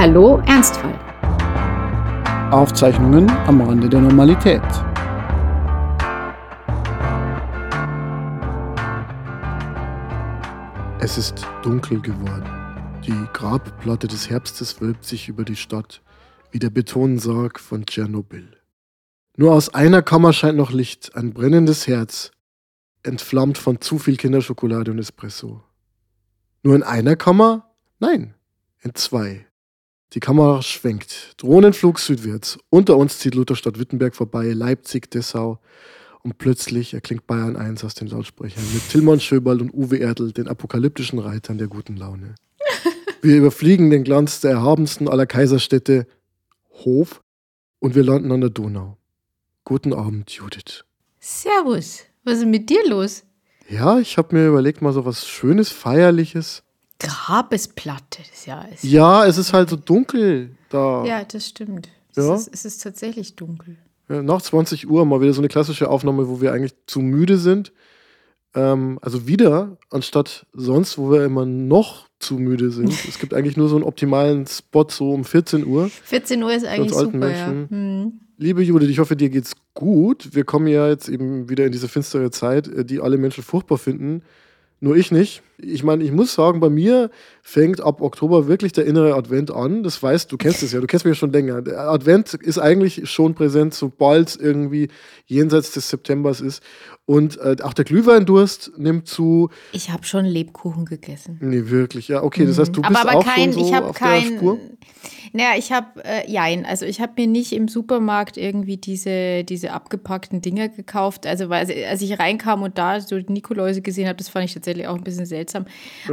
Hallo Ernstfall. Aufzeichnungen am Rande der Normalität. Es ist dunkel geworden. Die Grabplatte des Herbstes wölbt sich über die Stadt wie der Betonsarg von Tschernobyl. Nur aus einer Kammer scheint noch Licht, ein brennendes Herz, entflammt von zu viel Kinderschokolade und Espresso. Nur in einer Kammer? Nein, in zwei. Die Kamera schwenkt. Drohnenflug südwärts. Unter uns zieht Lutherstadt Wittenberg vorbei, Leipzig, Dessau. Und plötzlich erklingt Bayern 1 aus den Lautsprechern mit Tillmann Schöberl und Uwe Erdl, den apokalyptischen Reitern der guten Laune. Wir überfliegen den Glanz der erhabensten aller Kaiserstädte, Hof, und wir landen an der Donau. Guten Abend, Judith. Servus. Was ist mit dir los? Ja, ich habe mir überlegt, mal so was Schönes, Feierliches. Grabesplatte, ja. Ist Ja, es ist halt so dunkel da. ja, das stimmt. Ja. Es, ist, es ist tatsächlich dunkel. Ja, nach 20 Uhr mal wieder so eine klassische Aufnahme, wo wir eigentlich zu müde sind. Ähm, also wieder, anstatt sonst, wo wir immer noch zu müde sind. es gibt eigentlich nur so einen optimalen Spot, so um 14 Uhr. 14 Uhr ist eigentlich alten super, Menschen. ja. Hm. Liebe Judith, ich hoffe, dir geht's gut. Wir kommen ja jetzt eben wieder in diese finstere Zeit, äh, die alle Menschen furchtbar finden. Nur ich nicht. Ich meine, ich muss sagen, bei mir fängt ab Oktober wirklich der innere Advent an. Das weißt du, kennst es ja, du kennst mich ja schon länger. Der Advent ist eigentlich schon präsent, sobald es irgendwie jenseits des Septembers ist. Und äh, auch der Glühweindurst nimmt zu. Ich habe schon Lebkuchen gegessen. Nee, wirklich, ja, okay. Das heißt, du bist Mhm. aber aber auch kein, schon so ich auf der kein. Spur. Naja, ich habe, äh, jein, also ich habe mir nicht im Supermarkt irgendwie diese, diese abgepackten Dinger gekauft. Also, weil, als ich reinkam und da so die Nikoläuse gesehen habe, das fand ich tatsächlich auch ein bisschen seltsam.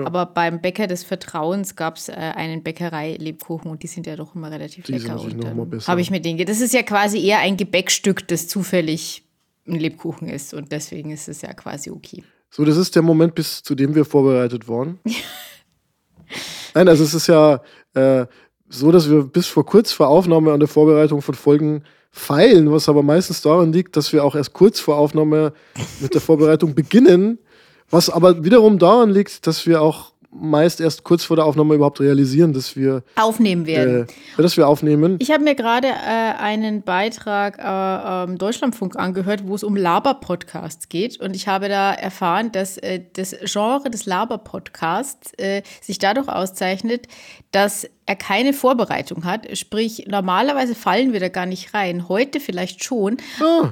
Aber beim Bäcker des Vertrauens gab es äh, einen Bäckerei-Lebkuchen und die sind ja doch immer relativ Die sind lecker. natürlich Und dann besser. habe ich mir den, das ist ja quasi eher ein Gebäckstück, das zufällig ein Lebkuchen ist und deswegen ist es ja quasi okay. So, das ist der Moment, bis zu dem wir vorbereitet waren. Nein, also es ist ja äh, so, dass wir bis vor kurz vor Aufnahme an der Vorbereitung von Folgen feilen, was aber meistens daran liegt, dass wir auch erst kurz vor Aufnahme mit der Vorbereitung beginnen, was aber wiederum daran liegt, dass wir auch meist erst kurz vor der Aufnahme überhaupt realisieren, dass wir, Aufnehmen werden. äh, dass wir aufnehmen. Ich habe mir gerade äh, einen Beitrag äh, ähm, Deutschlandfunk angehört, wo es um Laber-Podcasts geht. Und ich habe da erfahren, dass äh, das Genre des Laber-Podcasts äh, sich dadurch auszeichnet, dass er keine Vorbereitung hat. Sprich, normalerweise fallen wir da gar nicht rein. Heute vielleicht schon.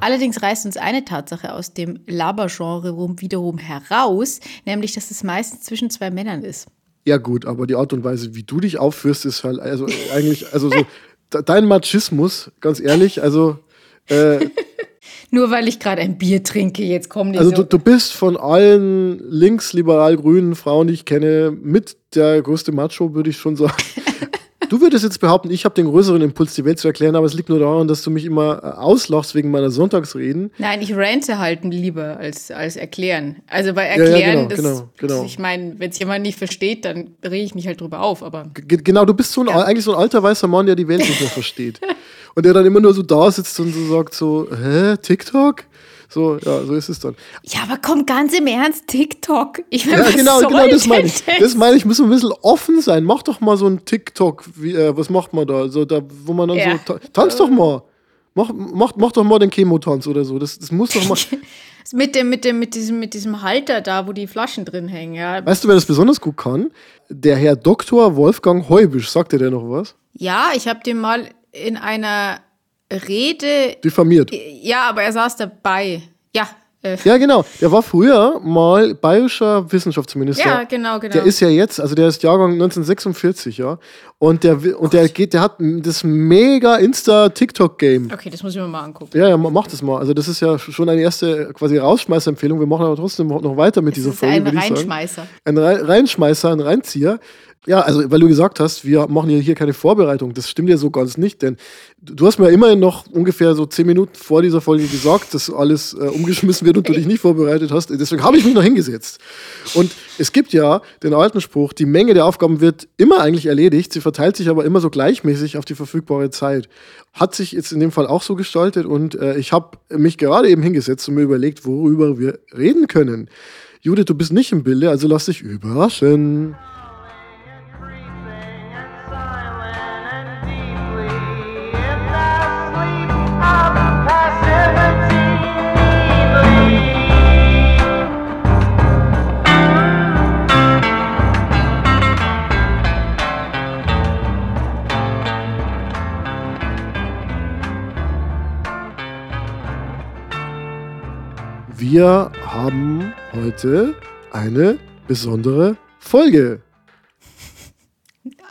Allerdings reißt uns eine Tatsache aus dem Laber-Genre rum- wiederum heraus, nämlich, dass es meistens zwischen zwei Männern ist. Ja, gut, aber die Art und Weise, wie du dich aufführst, ist halt, also eigentlich, also so, de- dein Machismus, ganz ehrlich, also, äh, Nur weil ich gerade ein Bier trinke, jetzt kommen die also so. du, du bist von allen linksliberal-grünen Frauen, die ich kenne, mit der größte Macho, würde ich schon sagen. Du würdest jetzt behaupten, ich habe den größeren Impuls, die Welt zu erklären, aber es liegt nur daran, dass du mich immer äh, auslachst wegen meiner Sonntagsreden. Nein, ich rante halt lieber als, als erklären. Also bei ja, erklären, genau, das, genau, genau. ich meine, wenn es jemand nicht versteht, dann rege ich mich halt drüber auf. Aber G genau, du bist so ein, eigentlich so ein alter weißer Mann, der die Welt nicht mehr versteht. Und der dann immer nur so da sitzt und so sagt so, hä, TikTok? So, ja, so ist es dann. ja, aber komm ganz im Ernst, TikTok. Ich meine, Ja, genau, genau, das meine ich. Das meine ich, muss ein bisschen offen sein. Mach doch mal so ein TikTok, wie, äh, was macht man da? So, da, wo man dann Ja. so, ta tanz doch mal. Mach, mach, mach doch mal den Chemotanz oder so. Das, das muss doch mal. Mit dem, mit dem, mit diesem, mit diesem Halter da, wo die Flaschen drin hängen, ja. weißt du, wer das besonders gut kann? Der Herr Dr. Wolfgang Heubisch. Sagt dir der noch was? Ja, ich habe den mal in einer Rede. Diffamiert. Ja, aber er saß dabei. Ja, äh, Ja, genau. Der war früher mal bayerischer Wissenschaftsminister. ja, genau, genau. Der ist ja jetzt, also der ist Jahrgang 1946, ja. Und der, und der geht, der hat das mega Insta-TikTok-Game. okay, das muss ich mir mal angucken. Ja, ja, ma- mach das mal. Also das ist ja schon eine erste quasi Rausschmeißerempfehlung. Wir machen aber trotzdem noch weiter mit dieser Das ist Folge. ein. Reinschmeißer. Ein Rei- Reinschmeißer, ein Reinzieher. Ja, also weil du gesagt hast, wir machen ja hier keine Vorbereitung. Das stimmt ja so ganz nicht, denn du hast mir ja immerhin noch ungefähr so zehn Minuten vor dieser Folge gesagt, dass alles äh, umgeschmissen wird und du dich nicht vorbereitet hast. Deswegen habe ich mich noch hingesetzt. Und es gibt ja den alten Spruch, die Menge der Aufgaben wird immer eigentlich erledigt, sie verteilt sich aber immer so gleichmäßig auf die verfügbare Zeit. Hat sich jetzt in dem Fall auch so gestaltet und äh, ich habe mich gerade eben hingesetzt und mir überlegt, worüber wir reden können. Judith, du bist nicht im Bilde, also lass dich überraschen. Wir haben heute eine besondere Folge.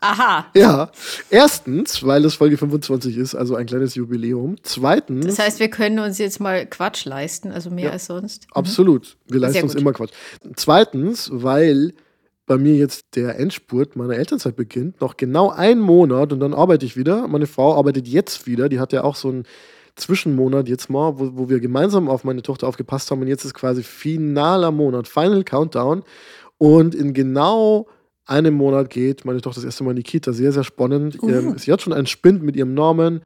Aha. Ja, erstens, weil das Folge 25 ist, also ein kleines Jubiläum. Zweitens. Das heißt, wir können uns jetzt mal Quatsch leisten, also mehr ja, als sonst. Mhm. Absolut. Wir leisten uns immer Quatsch. Zweitens, weil bei mir jetzt der Endspurt meiner Elternzeit beginnt, noch genau ein Monat und dann arbeite ich wieder. Meine Frau arbeitet jetzt wieder, die hat ja auch so einen Zwischenmonat jetzt mal, wo, wo wir gemeinsam auf meine Tochter aufgepasst haben und jetzt ist quasi finaler Monat, Final Countdown und in genau einem Monat geht meine Tochter das erste Mal in die Kita, sehr, sehr spannend. Uh. Ähm, sie hat schon einen Spind mit ihrem Namen.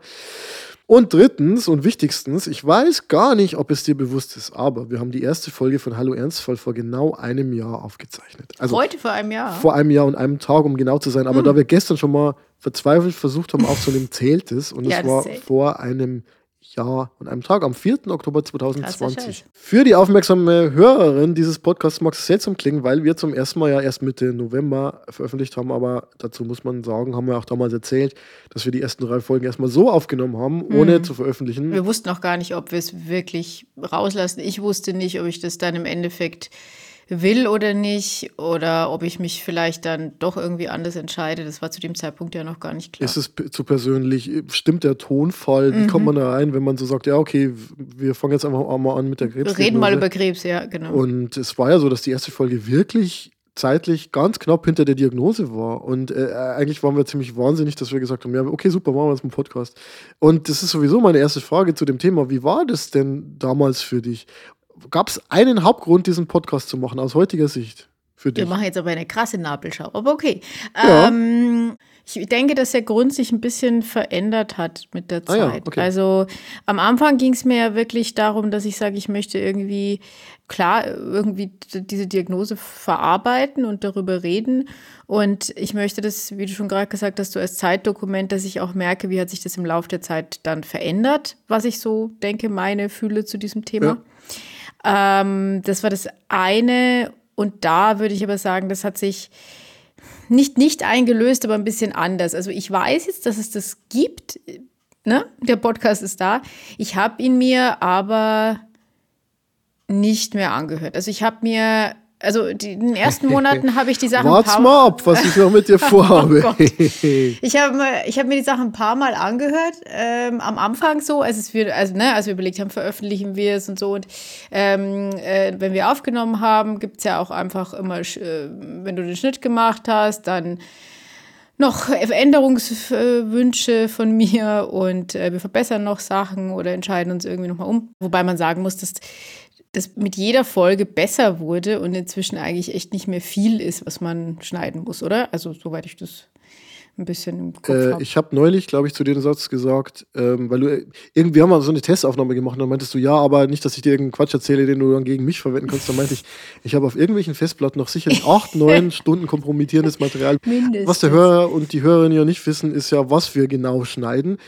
Und drittens und wichtigstens, ich weiß gar nicht, ob es dir bewusst ist, aber wir haben die erste Folge von Hallo Ernstfall vor genau einem Jahr aufgezeichnet. Also Heute vor einem Jahr? Vor einem Jahr und einem Tag, um genau zu sein. Aber hm. da wir gestern schon mal verzweifelt versucht haben aufzunehmen, zählt es. Und es war vor einem Jahr und einem Tag, am 4. Oktober 2020. Für die aufmerksame Hörerin dieses Podcasts mag es seltsam klingen, weil wir zum ersten Mal ja erst Mitte November veröffentlicht haben, aber dazu muss man sagen, haben wir auch damals erzählt, dass wir die ersten drei Folgen erstmal so aufgenommen haben, ohne mhm. zu veröffentlichen. Wir wussten auch gar nicht, ob wir es wirklich rauslassen. Ich wusste nicht, ob ich das dann im Endeffekt will oder nicht oder ob ich mich vielleicht dann doch irgendwie anders entscheide. Das war zu dem Zeitpunkt ja noch gar nicht klar. Ist es zu persönlich? Stimmt der Tonfall? Wie mhm. kommt man da rein, wenn man so sagt, ja, okay, wir fangen jetzt einfach mal an mit der Krebs? Wir reden mal über Krebs, ja, genau. Und es war ja so, dass die erste Folge wirklich zeitlich ganz knapp hinter der Diagnose war. Und äh, eigentlich waren wir ziemlich wahnsinnig, dass wir gesagt haben, ja, okay, super, machen wir jetzt einen Podcast. Und das ist sowieso meine erste Frage zu dem Thema. Wie war das denn damals für dich? Gab es einen Hauptgrund, diesen Podcast zu machen, aus heutiger Sicht? Für dich? Wir machen jetzt aber eine krasse Nabelschau, aber okay. Ja. Ähm, ich denke, dass der Grund sich ein bisschen verändert hat mit der Zeit. Ah ja, okay. Also am Anfang ging es mir ja wirklich darum, dass ich sage, ich möchte irgendwie, klar, irgendwie diese Diagnose verarbeiten und darüber reden. Und ich möchte das, wie du schon gerade gesagt hast, so als Zeitdokument, dass ich auch merke, wie hat sich das im Laufe der Zeit dann verändert, was ich so denke, meine, fühle zu diesem Thema. Ja. Ähm, das war das eine. Und da würde ich aber sagen, das hat sich nicht nicht eingelöst, aber ein bisschen anders. Also ich weiß jetzt, dass es das gibt. Ne? Der Podcast ist da. Ich habe ihn mir aber nicht mehr angehört. Also ich habe mir also die, in den ersten Monaten habe ich die Sachen. Warte mal ab, was ich noch mit dir vorhabe. oh ich habe ich hab mir die Sachen ein paar Mal angehört. Ähm, am Anfang so, als, es wir, also, ne, als wir überlegt haben, veröffentlichen wir es und so. Und ähm, äh, wenn wir aufgenommen haben, gibt es ja auch einfach immer, äh, wenn du den Schnitt gemacht hast, dann noch Änderungswünsche von mir und äh, wir verbessern noch Sachen oder entscheiden uns irgendwie nochmal um. Wobei man sagen muss, dass das mit jeder Folge besser wurde und inzwischen eigentlich echt nicht mehr viel ist, was man schneiden muss, oder? Also soweit ich das ein bisschen im Kopf äh, habe. Ich habe neulich, glaube ich, zu dir den Satz gesagt, ähm, weil du irgendwie haben wir so eine Testaufnahme gemacht und dann meintest du, ja, aber nicht, dass ich dir irgendeinen Quatsch erzähle, den du dann gegen mich verwenden kannst. Dann meinte ich, ich habe auf irgendwelchen Festplatten noch sicherlich acht, neun Stunden kompromittierendes Material. Mindestens. Was der Hörer und die Hörerin ja nicht wissen, ist ja, was wir genau schneiden.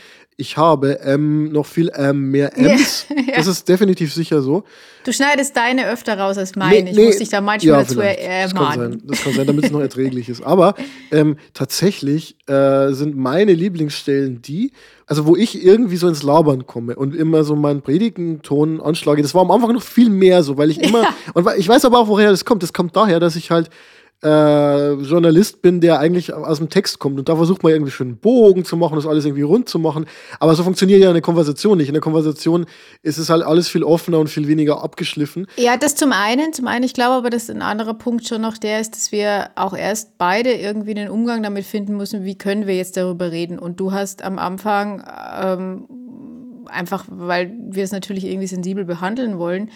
Ich habe ähm, noch viel ähm, mehr M's. Ja, Das ist definitiv sicher so. Du schneidest deine öfter raus als meine. Nee, ich muss dich da manchmal ja, dazu ermahnen. Das kann sein, das kann sein damit es noch erträglich ist. Aber ähm, tatsächlich äh, sind meine Lieblingsstellen die, also wo ich irgendwie so ins Labern komme und immer so meinen Predigenton anschlage. Das war am Anfang noch viel mehr so, weil ich immer, ja. und ich weiß aber auch, woher das kommt. Das kommt daher, dass ich halt äh, Journalist bin, der eigentlich aus dem Text kommt. Und da versucht man irgendwie schön einen Bogen zu machen, das alles irgendwie rund zu machen. Aber so funktioniert ja eine Konversation nicht. In der Konversation ist es halt alles viel offener und viel weniger abgeschliffen. Ja, das zum einen. Zum einen, ich glaube aber, dass ein anderer Punkt schon noch der ist, dass wir auch erst beide irgendwie einen Umgang damit finden müssen, wie können wir jetzt darüber reden. Und du hast am Anfang ähm, einfach, weil wir es natürlich irgendwie sensibel behandeln wollen,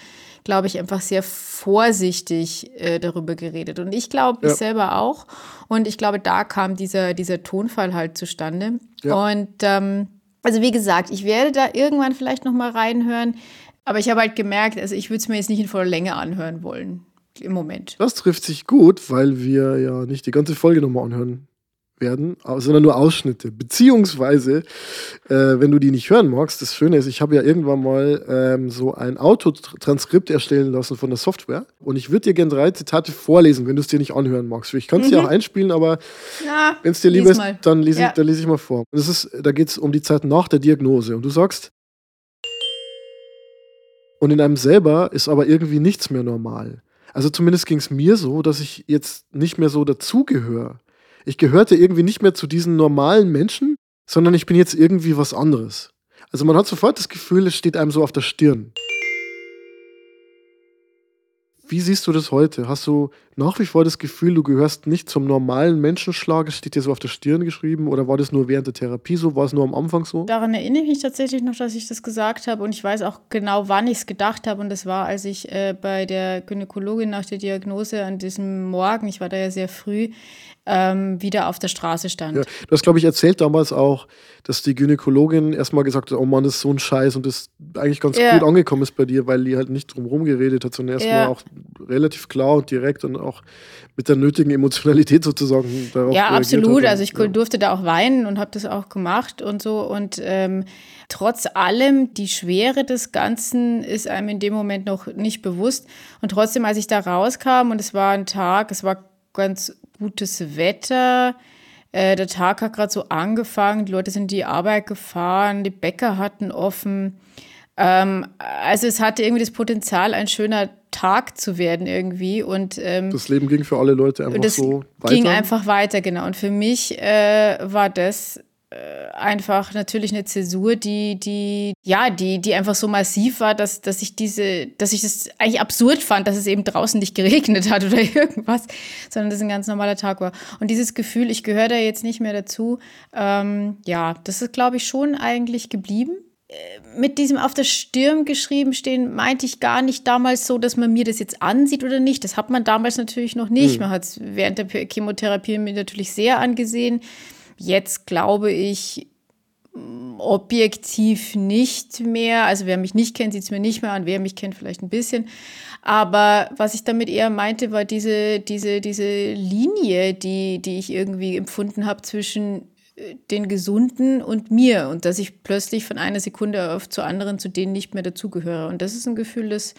glaube ich, einfach sehr vorsichtig äh, darüber geredet. Und ich glaube, ja. ich selber auch. Und ich glaube, da kam dieser, dieser Tonfall halt zustande. Ja. Und ähm, also wie gesagt, ich werde da irgendwann vielleicht noch mal reinhören. Aber ich habe halt gemerkt, also ich würde es mir jetzt nicht in voller Länge anhören wollen im Moment. Das trifft sich gut, weil wir ja nicht die ganze Folge nochmal anhören werden, sondern nur Ausschnitte. Beziehungsweise, äh, wenn du die nicht hören magst, das Schöne ist, ich habe ja irgendwann mal ähm, so ein Autotranskript erstellen lassen von der Software und ich würde dir gerne drei Zitate vorlesen, wenn du es dir nicht anhören magst. Ich kann es mhm. dir auch einspielen, aber wenn es dir lieber ist, dann lese, ja. ich, dann lese ich mal vor. Das ist, da geht es um die Zeit nach der Diagnose und du sagst, Und in einem selber ist aber irgendwie nichts mehr normal. Also zumindest ging es mir so, dass ich jetzt nicht mehr so dazugehöre. Ich gehörte irgendwie nicht mehr zu diesen normalen Menschen, sondern ich bin jetzt irgendwie was anderes. Also man hat sofort das Gefühl, es steht einem so auf der Stirn. Wie siehst du das heute? Hast du nach wie vor das Gefühl, du gehörst nicht zum normalen Menschenschlag? Es steht dir so auf der Stirn geschrieben oder war das nur während der Therapie so? War es nur am Anfang so? Daran erinnere ich mich tatsächlich noch, dass ich das gesagt habe und ich weiß auch genau, wann ich es gedacht habe und das war, als ich äh, bei der Gynäkologin nach der Diagnose an diesem Morgen, ich war da ja sehr früh, ähm, wieder auf der Straße stand. Ja, du hast, glaube ich, erzählt damals auch, dass die Gynäkologin erstmal gesagt hat, oh Mann, das ist so ein Scheiß und das eigentlich ganz ja. gut angekommen ist bei dir, weil die halt nicht drum herum geredet hat, sondern erstmal ja. auch relativ klar und direkt und auch mit der nötigen Emotionalität sozusagen darauf Ja, absolut. Hat. Also ich ja. durfte da auch weinen und habe das auch gemacht und so und ähm, trotz allem, die Schwere des Ganzen ist einem in dem Moment noch nicht bewusst. Und trotzdem, als ich da rauskam und es war ein Tag, es war ganz gutes Wetter. Äh, der Tag hat gerade so angefangen, die Leute sind in die Arbeit gefahren, die Bäcker hatten offen. Ähm, also es hatte irgendwie das Potenzial, ein schöner Tag zu werden irgendwie. Und ähm, das Leben ging für alle Leute einfach so weiter. Ging einfach weiter, genau. Und für mich äh, war das einfach natürlich eine Zäsur, die, die, ja, die, die einfach so massiv war, dass, dass ich diese, dass ich das eigentlich absurd fand, dass es eben draußen nicht geregnet hat oder irgendwas, sondern dass es ein ganz normaler Tag war. Und dieses Gefühl, ich gehöre da jetzt nicht mehr dazu, ähm, ja, das ist, glaube ich, schon eigentlich geblieben äh, mit diesem auf der Stirn geschrieben stehen, meinte ich gar nicht damals so, dass man mir das jetzt ansieht oder nicht. Das hat man damals natürlich noch nicht. Mhm. Man hat es während der Chemotherapie mir natürlich sehr angesehen. Jetzt glaube ich objektiv nicht mehr. Also wer mich nicht kennt, sieht es mir nicht mehr an. Wer mich kennt, vielleicht ein bisschen. Aber was ich damit eher meinte, war diese, diese, diese Linie, die, die ich irgendwie empfunden habe zwischen äh, den Gesunden und mir und dass ich plötzlich von einer Sekunde auf zur anderen zu denen nicht mehr dazugehöre. Und das ist ein Gefühl, das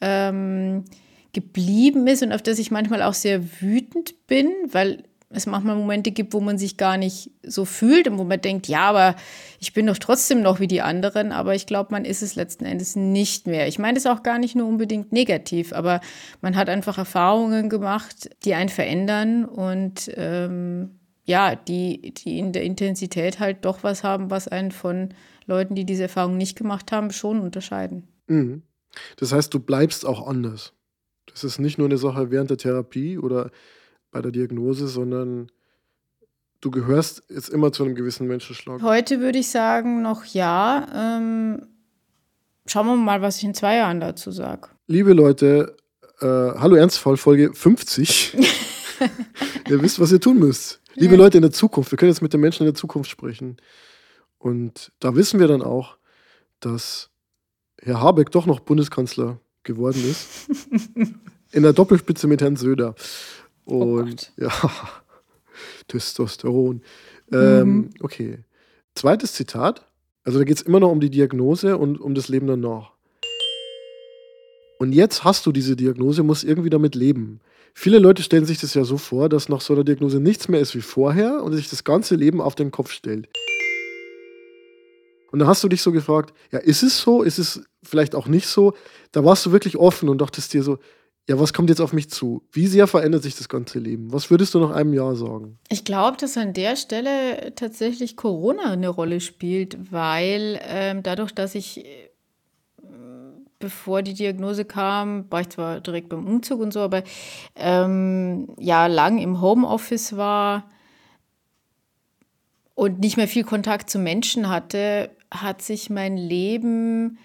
ähm, geblieben ist und auf das ich manchmal auch sehr wütend bin, weil es manchmal Momente gibt, wo man sich gar nicht so fühlt und wo man denkt, ja, aber ich bin doch trotzdem noch wie die anderen, aber ich glaube, man ist es letzten Endes nicht mehr. Ich meine das auch gar nicht nur unbedingt negativ, aber man hat einfach Erfahrungen gemacht, die einen verändern und ähm, ja, die, die in der Intensität halt doch was haben, was einen von Leuten, die diese Erfahrung nicht gemacht haben, schon unterscheiden. Mhm. Das heißt, du bleibst auch anders. Das ist nicht nur eine Sache während der Therapie oder bei der Diagnose, sondern du gehörst jetzt immer zu einem gewissen Menschenschlag. Heute würde ich sagen, noch ja. Ähm, schauen wir mal, was ich in zwei Jahren dazu sage. Liebe Leute, äh, hallo Ernstfall, Folge 50. ihr wisst, was ihr tun müsst. Liebe ja. Leute in der Zukunft, wir können jetzt mit den Menschen in der Zukunft sprechen. Und da wissen wir dann auch, dass Herr Habeck doch noch Bundeskanzler geworden ist. in der Doppelspitze mit Herrn Söder. Oh Und oh ja, Testosteron. Ähm, mhm. Okay. Zweites Zitat. Also da geht es immer noch um die Diagnose und um das Leben danach. Und jetzt hast du diese Diagnose, musst irgendwie damit leben. Viele Leute stellen sich das ja so vor, dass nach so einer Diagnose nichts mehr ist wie vorher und sich das ganze Leben auf den Kopf stellt. Und dann hast du dich so gefragt, ja, ist es so? Ist es vielleicht auch nicht so? Da warst du wirklich offen und dachtest dir so, ja, was kommt jetzt auf mich zu? Wie sehr verändert sich das ganze Leben? Was würdest du nach einem Jahr sagen? Ich glaube, dass an der Stelle tatsächlich Corona eine Rolle spielt, weil ähm, dadurch, dass ich äh, bevor die Diagnose kam, war ich zwar direkt beim Umzug und so, aber ähm, ja, lang im Homeoffice war und nicht mehr viel Kontakt zu Menschen hatte, hat sich mein Leben,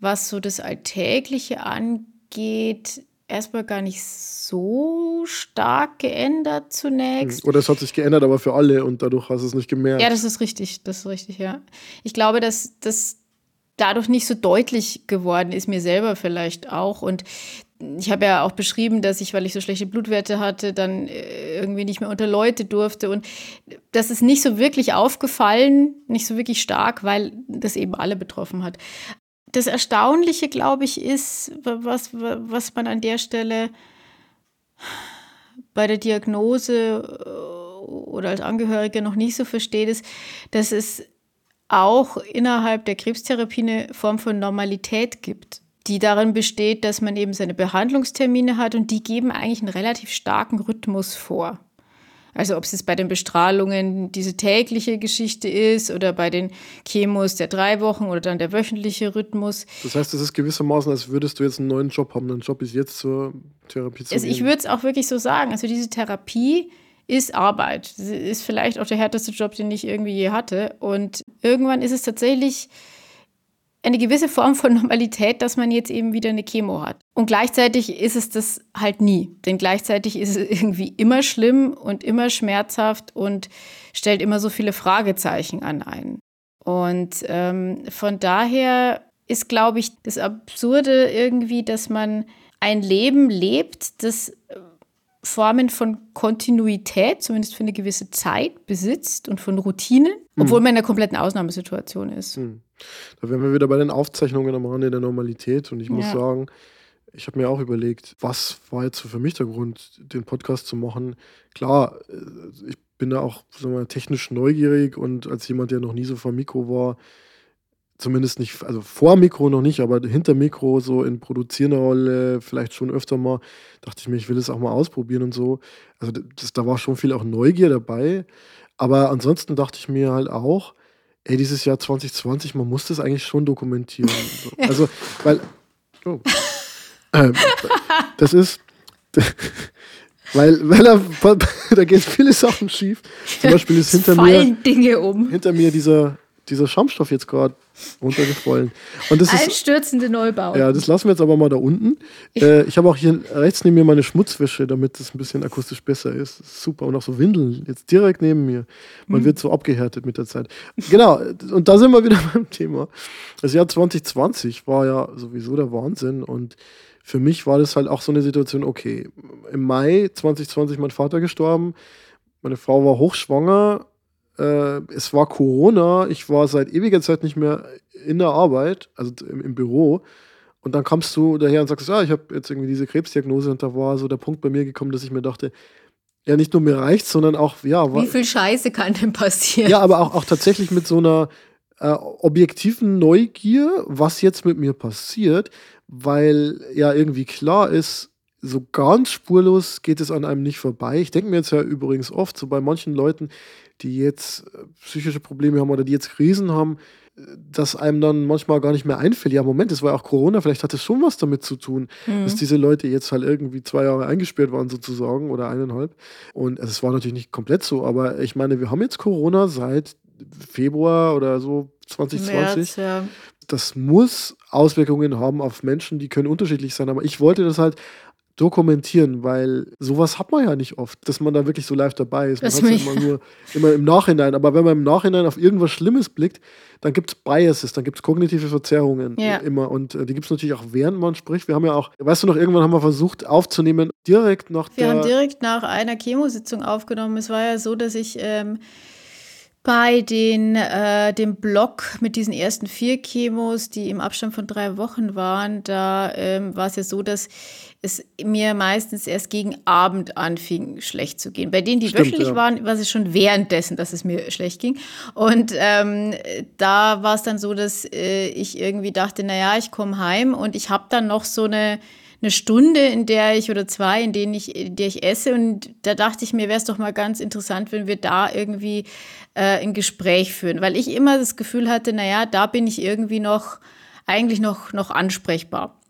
was so das Alltägliche angeht, erstmal gar nicht so stark geändert zunächst. Oder es hat sich geändert, aber für alle und dadurch hast du es nicht gemerkt. Ja, das ist richtig, das ist richtig, ja. Ich glaube, dass das dadurch nicht so deutlich geworden ist, mir selber vielleicht auch. Und ich habe ja auch beschrieben, dass ich, weil ich so schlechte Blutwerte hatte, dann äh, irgendwie nicht mehr unter Leute durfte. Und das ist nicht so wirklich aufgefallen, nicht so wirklich stark, weil das eben alle betroffen hat das Erstaunliche, glaube ich, ist, was, was man an der Stelle bei der Diagnose äh, oder als Angehörige noch nicht so versteht, ist, dass es auch innerhalb der Krebstherapie eine Form von Normalität gibt. die darin besteht, dass man eben seine Behandlungstermine hat und die geben eigentlich einen relativ starken Rhythmus vor. Also ob es jetzt bei den Bestrahlungen diese tägliche Geschichte ist oder bei den Chemos der drei Wochen oder dann der wöchentliche Rhythmus. Das heißt, es ist gewissermaßen, als würdest du jetzt einen neuen Job haben. Dein Job ist jetzt zur Therapie zu also Ich würde es auch wirklich so sagen. Also diese Therapie ist Arbeit. Sie ist vielleicht auch der härteste Job, den ich irgendwie je hatte. Und irgendwann ist es tatsächlich eine gewisse Form von Normalität, dass man jetzt eben wieder eine Chemo hat. Und gleichzeitig ist es das halt nie. Denn gleichzeitig ist es irgendwie immer schlimm und immer schmerzhaft und stellt immer so viele Fragezeichen an einen. Und ähm, von daher ist, glaube ich, das Absurde irgendwie, dass man ein Leben lebt, das äh, Formen von Kontinuität, zumindest für eine gewisse Zeit, besitzt und von Routinen, obwohl mhm. man in einer kompletten Ausnahmesituation ist. Mhm. Da wären wir wieder bei den Aufzeichnungen am Rande der Normalität. Und ich muss ja. sagen, ich habe mir auch überlegt, was war jetzt für mich der Grund, den Podcast zu machen. Klar, äh, ich bin da auch sagen wir, technisch neugierig und als jemand, der noch nie so vor Mikro war, zumindest nicht, also vor Mikro noch nicht, aber hinter Mikro so in produzierender Rolle, vielleicht schon öfter mal, dachte ich mir, ich will es auch mal ausprobieren und so. Also das, da war schon viel auch Neugier dabei. Aber ansonsten dachte ich mir halt auch, ey, dieses Jahr 2020, man muss das eigentlich schon dokumentieren. also, weil, oh, äh, das ist, weil, weil er, da gehen viele Sachen schief. Zum Beispiel ist hinter mir, Dinge um. hinter mir dieser, dieser Schaumstoff jetzt gerade runtergefallen. Und das Einstürzende Neubauten. Ja, das lassen wir jetzt aber mal da unten. Äh, ich habe auch hier rechts neben mir meine Schmutzwäsche, damit es ein bisschen akustisch besser ist. ist. Super. Und auch so Windeln jetzt direkt neben mir. Man hm. wird so abgehärtet mit der Zeit. Genau. Und da sind wir wieder beim Thema. Das Jahr 2020 war ja sowieso der Wahnsinn. Und für mich war das halt auch so eine Situation, okay, im Mai 2020 mein Vater gestorben. Meine Frau war hochschwanger äh, es war Corona, ich war seit ewiger Zeit nicht mehr in der Arbeit, also im, im Büro. Und dann kommst du daher und sagst, ja, ich habe jetzt irgendwie diese Krebsdiagnose und da war so der Punkt bei mir gekommen, dass ich mir dachte, ja, nicht nur mir reicht, sondern auch, ja. Wie viel Scheiße kann denn passieren? Ja, aber auch, auch tatsächlich mit so einer äh, objektiven Neugier, was jetzt mit mir passiert, weil ja irgendwie klar ist, so ganz spurlos geht es an einem nicht vorbei. Ich denke mir jetzt ja übrigens oft, so bei manchen Leuten, die jetzt äh, psychische Probleme haben oder die jetzt Krisen haben, äh, dass einem dann manchmal gar nicht mehr einfällt, ja, Moment, das war ja auch Corona, vielleicht hat es schon was damit zu tun, mhm. dass diese Leute jetzt halt irgendwie zwei Jahre eingesperrt waren sozusagen oder eineinhalb. Und also es war natürlich nicht komplett so, aber ich meine, wir haben jetzt Corona seit Februar oder so 2020. März, ja. Das muss Auswirkungen haben auf Menschen, die können unterschiedlich sein, aber ich wollte das halt dokumentieren, weil sowas hat man ja nicht oft, dass man da wirklich so live dabei ist. Man hat es immer nur immer im Nachhinein. Aber wenn man im Nachhinein auf irgendwas Schlimmes blickt, dann gibt es Biases, dann gibt es kognitive Verzerrungen ja. immer. Und äh, die gibt es natürlich auch während man spricht. Wir haben ja auch, weißt du noch, irgendwann haben wir versucht aufzunehmen, direkt nach wir der. Wir haben direkt nach einer Chemositzung aufgenommen. Es war ja so, dass ich. Ähm, bei den, äh, dem Block mit diesen ersten vier Chemos, die im Abstand von drei Wochen waren, da ähm, war es ja so, dass es mir meistens erst gegen Abend anfing, schlecht zu gehen. Bei denen, die Stimmt, wöchentlich ja. waren, war es schon währenddessen, dass es mir schlecht ging. Und ähm, da war es dann so, dass äh, ich irgendwie dachte, naja, ich komme heim und ich habe dann noch so eine eine Stunde, in der ich oder zwei, in denen ich, in der ich esse. Und da dachte ich mir, wäre es doch mal ganz interessant, wenn wir da irgendwie äh, ein Gespräch führen. Weil ich immer das Gefühl hatte, naja, da bin ich irgendwie noch, eigentlich noch, noch ansprechbar.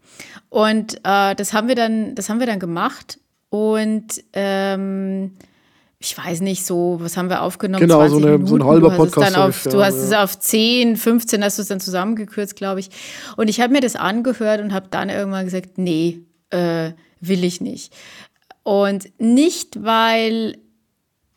Und äh, das haben wir dann, das haben wir dann gemacht. Und ähm, ich weiß nicht, so, was haben wir aufgenommen? Genau, so, eine, so, ein halber Podcast. Auf, du hast ja. es auf 10, 15 hast du es dann zusammengekürzt, glaube ich. Und ich habe mir das angehört und habe dann irgendwann gesagt, nee, äh, will ich nicht. Und nicht, weil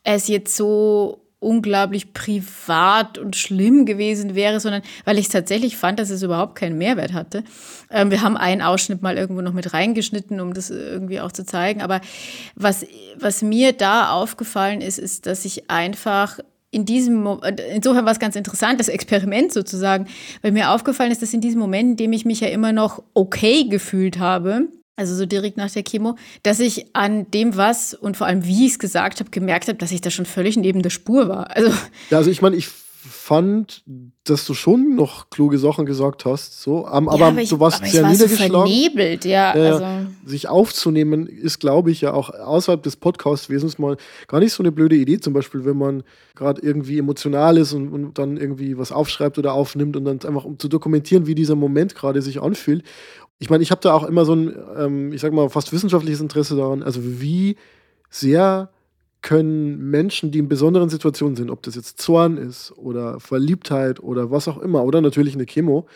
es jetzt so unglaublich privat und schlimm gewesen wäre, sondern weil ich tatsächlich fand, dass es überhaupt keinen Mehrwert hatte. Ähm, wir haben einen Ausschnitt mal irgendwo noch mit reingeschnitten, um das irgendwie auch zu zeigen. Aber was, was mir da aufgefallen ist, ist, dass ich einfach in diesem, insofern war es ganz interessant, das Experiment sozusagen, weil mir aufgefallen ist, dass in diesem Moment, in dem ich mich ja immer noch okay gefühlt habe, also so direkt nach der Chemo, dass ich an dem, was und vor allem wie ich es gesagt habe, gemerkt habe, dass ich da schon völlig neben der Spur war. Also, ja, also ich meine, ich fand, dass du schon noch kluge Sachen gesagt hast, so, um, Ja, aber, aber ich- du warst aber ich sehr war so niedergeschlagen. vernebelt, ja. Ja, also. sich aufzunehmen, ist, glaube ich, ja auch außerhalb des Podcast-Wesens mal gar nicht so eine blöde Idee. Zum Beispiel, wenn man gerade irgendwie emotional ist und, und dann irgendwie was aufschreibt oder aufnimmt und dann einfach um zu dokumentieren, wie dieser Moment gerade sich anfühlt. Ich meine, ich habe da auch immer so ein, ähm, ich sag mal, fast wissenschaftliches Interesse daran, also wie sehr können Menschen, die in besonderen Situationen sind, ob das jetzt Zorn ist oder Verliebtheit oder was auch immer, oder natürlich eine Chemo,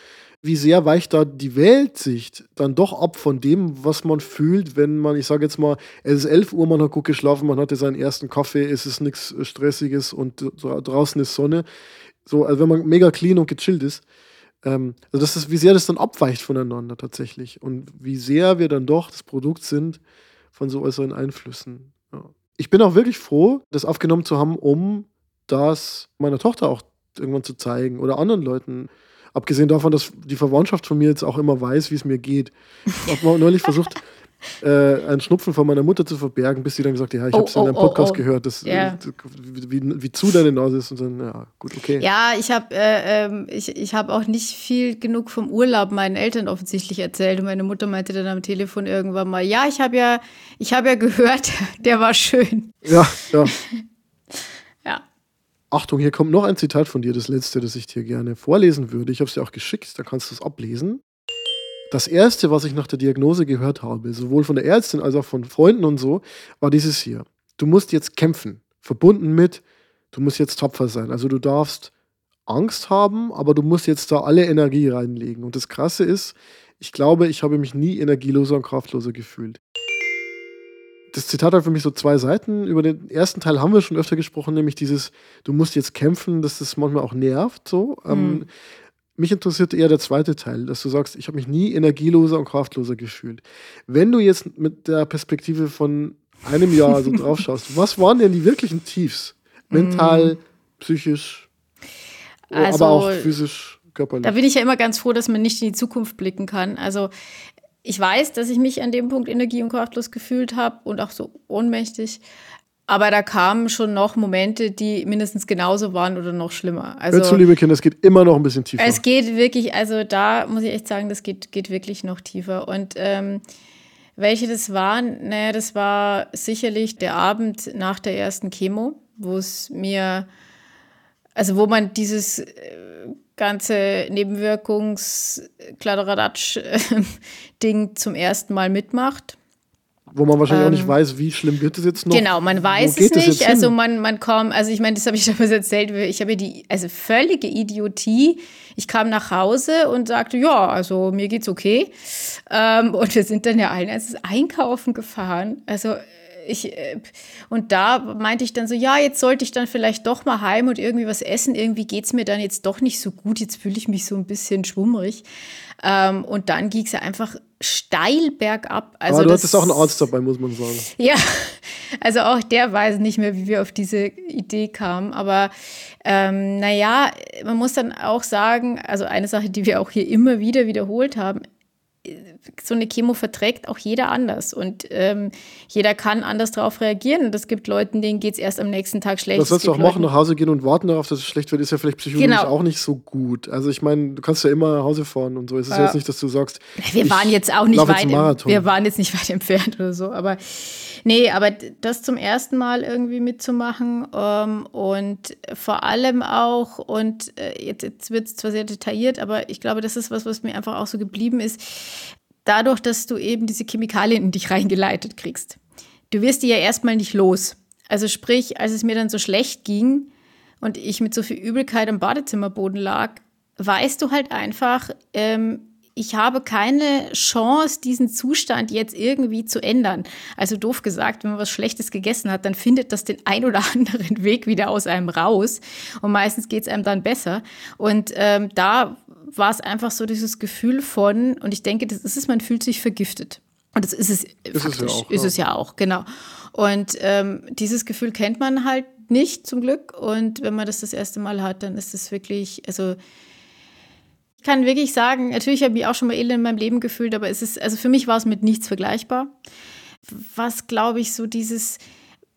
wie sehr weicht da die Weltsicht dann doch ab von dem, was man fühlt, wenn man, ich sage jetzt mal, es ist 11 Uhr, man hat gut geschlafen, man hatte seinen ersten Kaffee, es ist nichts Stressiges und dra- draußen ist Sonne. So, also wenn man mega clean und gechillt ist. Ähm, also das ist, wie sehr das dann abweicht voneinander tatsächlich und wie sehr wir dann doch das Produkt sind von so äußeren Einflüssen. Ja. Ich bin auch wirklich froh, das aufgenommen zu haben, um das meiner Tochter auch irgendwann zu zeigen oder anderen Leuten. Abgesehen davon, dass die Verwandtschaft von mir jetzt auch immer weiß, wie es mir geht. Ich habe neulich versucht, äh, einen Schnupfen von meiner Mutter zu verbergen, bis sie dann gesagt hat, ja, ich Oh, habe es in oh, deinem oh, Podcast oh. gehört, dass, Ja. äh, wie, wie, zu deine Nase ist. Und dann, ja, gut, okay. Ja, ich habe äh, ähm, ich, ich hab auch nicht viel genug vom Urlaub meinen Eltern offensichtlich erzählt. Und meine Mutter meinte dann am Telefon irgendwann mal, ja, ich habe ja, ich hab ja gehört, der war schön. Ja, ja. Ja. Achtung, hier kommt noch ein Zitat von dir, das letzte, das ich dir gerne vorlesen würde. Ich habe es dir auch geschickt, da kannst du es ablesen. Das erste, was ich nach der Diagnose gehört habe, sowohl von der Ärztin als auch von Freunden und so, war dieses hier. Du musst jetzt kämpfen, verbunden mit, du musst jetzt tapfer sein. Also du darfst Angst haben, aber du musst jetzt da alle Energie reinlegen. Und das Krasse ist, ich glaube, ich habe mich nie energieloser und kraftloser gefühlt. Das Zitat hat für mich so zwei Seiten. Über den ersten Teil haben wir schon öfter gesprochen, nämlich dieses, du musst jetzt kämpfen, dass das manchmal auch nervt. So. Ähm, mich interessiert eher der zweite Teil, dass du sagst, ich habe mich nie energieloser und kraftloser gefühlt. Wenn du jetzt mit der Perspektive von einem Jahr so drauf schaust, was waren denn die wirklichen Tiefs? Mental, psychisch, Also, aber auch physisch, körperlich. Da bin ich ja immer ganz froh, dass man nicht in die Zukunft blicken kann. Also ich weiß, dass ich mich an dem Punkt energie- und kraftlos gefühlt habe und auch so ohnmächtig. Aber da kamen schon noch Momente, die mindestens genauso waren oder noch schlimmer. Hör zu, Also liebe Kinder, es geht immer noch ein bisschen tiefer. es geht wirklich, also da muss ich echt sagen, das geht, geht wirklich noch tiefer. Und ähm, welche das waren, naja, das war sicherlich der Abend nach der ersten Chemo, wo es mir, also wo man dieses äh, ganze Nebenwirkungs-Kladderadatsch-Ding zum ersten Mal mitmacht. Wo man wahrscheinlich auch nicht weiß, wie schlimm wird es jetzt noch. ähm, Genau, man weiß geht es nicht. Also man, man kommt, also ich meine, das habe ich damals erzählt, ich habe ja die, also völlige Idiotie. Ich kam nach Hause und sagte, ja, also mir geht's okay. Ähm, und wir sind dann ja allen als einkaufen gefahren. Also ich, äh, und da meinte ich dann so, ja, jetzt sollte ich dann vielleicht doch mal heim und irgendwie was essen. Irgendwie geht's mir dann jetzt doch nicht so gut. Jetzt fühle ich mich so ein bisschen schwummrig. Ähm, und dann ging es ja einfach steil bergab. Also aber du das- hattest auch einen Arzt dabei, muss man sagen. ja, also auch der weiß nicht mehr, wie wir auf diese Idee kamen. Aber ähm, naja, man muss dann auch sagen, also eine Sache, die wir auch hier immer wieder wiederholt haben, so eine Chemo verträgt auch jeder anders und ähm, jeder kann anders darauf reagieren. Und es gibt Leuten, denen geht es erst am nächsten Tag schlecht. Was sollst du auch machen? Nach Hause gehen und warten darauf, dass es schlecht wird, ist ja vielleicht psychologisch Genau. auch nicht so gut. Also ich meine, du kannst ja immer nach Hause fahren und so. Es ist ja jetzt nicht, dass du sagst, Wir waren jetzt auch nicht weit, im, wir waren jetzt nicht weit entfernt oder so, aber nee, aber das zum ersten Mal irgendwie mitzumachen ähm, und vor allem auch und äh, jetzt, jetzt wird es zwar sehr detailliert, aber ich glaube, das ist was, was mir einfach auch so geblieben ist, dadurch, dass du eben diese Chemikalien in dich reingeleitet kriegst. Du wirst die ja erstmal nicht los. Also sprich, als es mir dann so schlecht ging und ich mit so viel Übelkeit am Badezimmerboden lag, weißt du halt einfach, ähm, ich habe keine Chance, diesen Zustand jetzt irgendwie zu ändern. Also doof gesagt, wenn man was Schlechtes gegessen hat, dann findet das den ein oder anderen Weg wieder aus einem raus. Und meistens geht es einem dann besser. Und ähm, da war es einfach so dieses Gefühl von, und ich denke, das ist es, man fühlt sich vergiftet. Und das ist es es ja faktisch, auch, ist ja. es ja auch, genau. Und ähm, dieses Gefühl kennt man halt nicht zum Glück. Und wenn man das das erste Mal hat, dann ist es wirklich, also ich kann wirklich sagen, natürlich habe ich auch schon mal Elend in meinem Leben gefühlt, aber es ist, also für mich war es mit nichts vergleichbar. Was glaube ich, so dieses,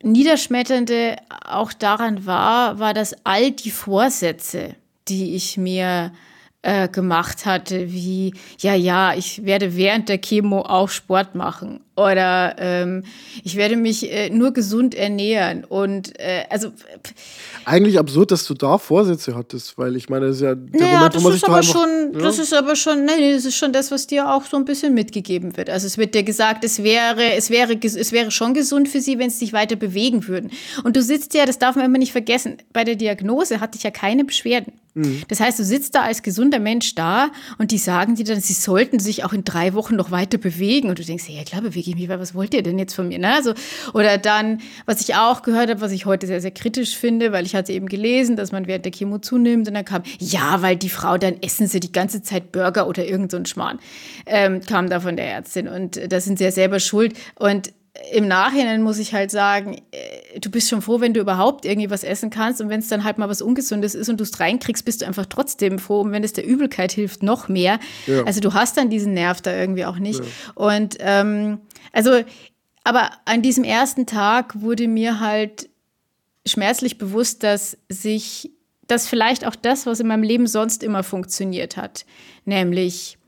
Niederschmetternde auch daran war, war, dass all die Vorsätze, die ich mir äh, gemacht hatte, wie, ja, ja, ich werde während der Chemo auch Sport machen oder ähm, ich werde mich äh, nur gesund ernähren und äh, also eigentlich absurd, dass du da Vorsätze hattest, weil ich meine, das ist ja der naja, Moment, wo man sich aber einfach, schon, ja? das ist aber schon, nein, das ist schon das, was dir auch so ein bisschen mitgegeben wird. Also es wird dir gesagt, es wäre, es wäre, es wäre schon gesund für sie, wenn sie sich weiter bewegen würden. Und du sitzt ja, das darf man immer nicht vergessen, bei der Diagnose hatte ich ja keine Beschwerden. Mhm. Das heißt, du sitzt da als gesunder Mensch da und die sagen dir dann, sie sollten sich auch in drei Wochen noch weiter bewegen. Und du denkst, ja klar, bewege ich mich, was wollt ihr denn jetzt von mir? Ne? Also, oder dann, was ich auch gehört habe, was ich heute sehr, sehr kritisch finde, weil ich hatte eben gelesen, dass man während der Chemo zunimmt und dann kam, ja, weil die Frau, dann essen sie die ganze Zeit Burger oder irgend so Schmarrn, ähm, kam da von der Ärztin. Und da sind sie ja selber schuld. Und im Nachhinein muss ich halt sagen, äh, du bist schon froh, wenn du überhaupt irgendwie was essen kannst. Und wenn es dann halt mal was Ungesundes ist und du es reinkriegst, bist du einfach trotzdem froh. Und wenn es der Übelkeit hilft, noch mehr. Ja. Also du hast dann diesen Nerv da irgendwie auch nicht. Ja. Und ähm, also, aber an diesem ersten Tag wurde mir halt schmerzlich bewusst, dass sich, dass vielleicht auch das, was in meinem Leben sonst immer funktioniert hat, nämlich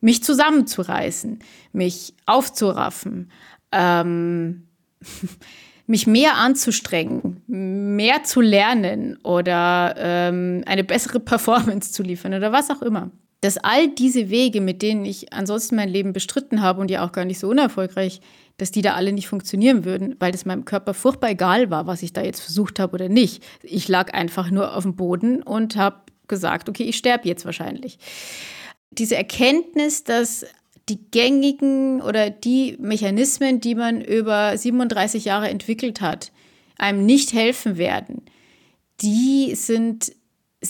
mich zusammenzureißen, mich aufzuraffen, ähm, mich mehr anzustrengen, mehr zu lernen oder ähm, eine bessere Performance zu liefern oder was auch immer. Dass all diese Wege, mit denen ich ansonsten mein Leben bestritten habe und ja auch gar nicht so unerfolgreich, dass die da alle nicht funktionieren würden, weil es meinem Körper furchtbar egal war, was ich da jetzt versucht habe oder nicht. Ich lag einfach nur auf dem Boden und habe gesagt, okay, ich sterbe jetzt wahrscheinlich. Diese Erkenntnis, dass die gängigen oder die Mechanismen, die man über 37 Jahre entwickelt hat, einem nicht helfen werden, die sind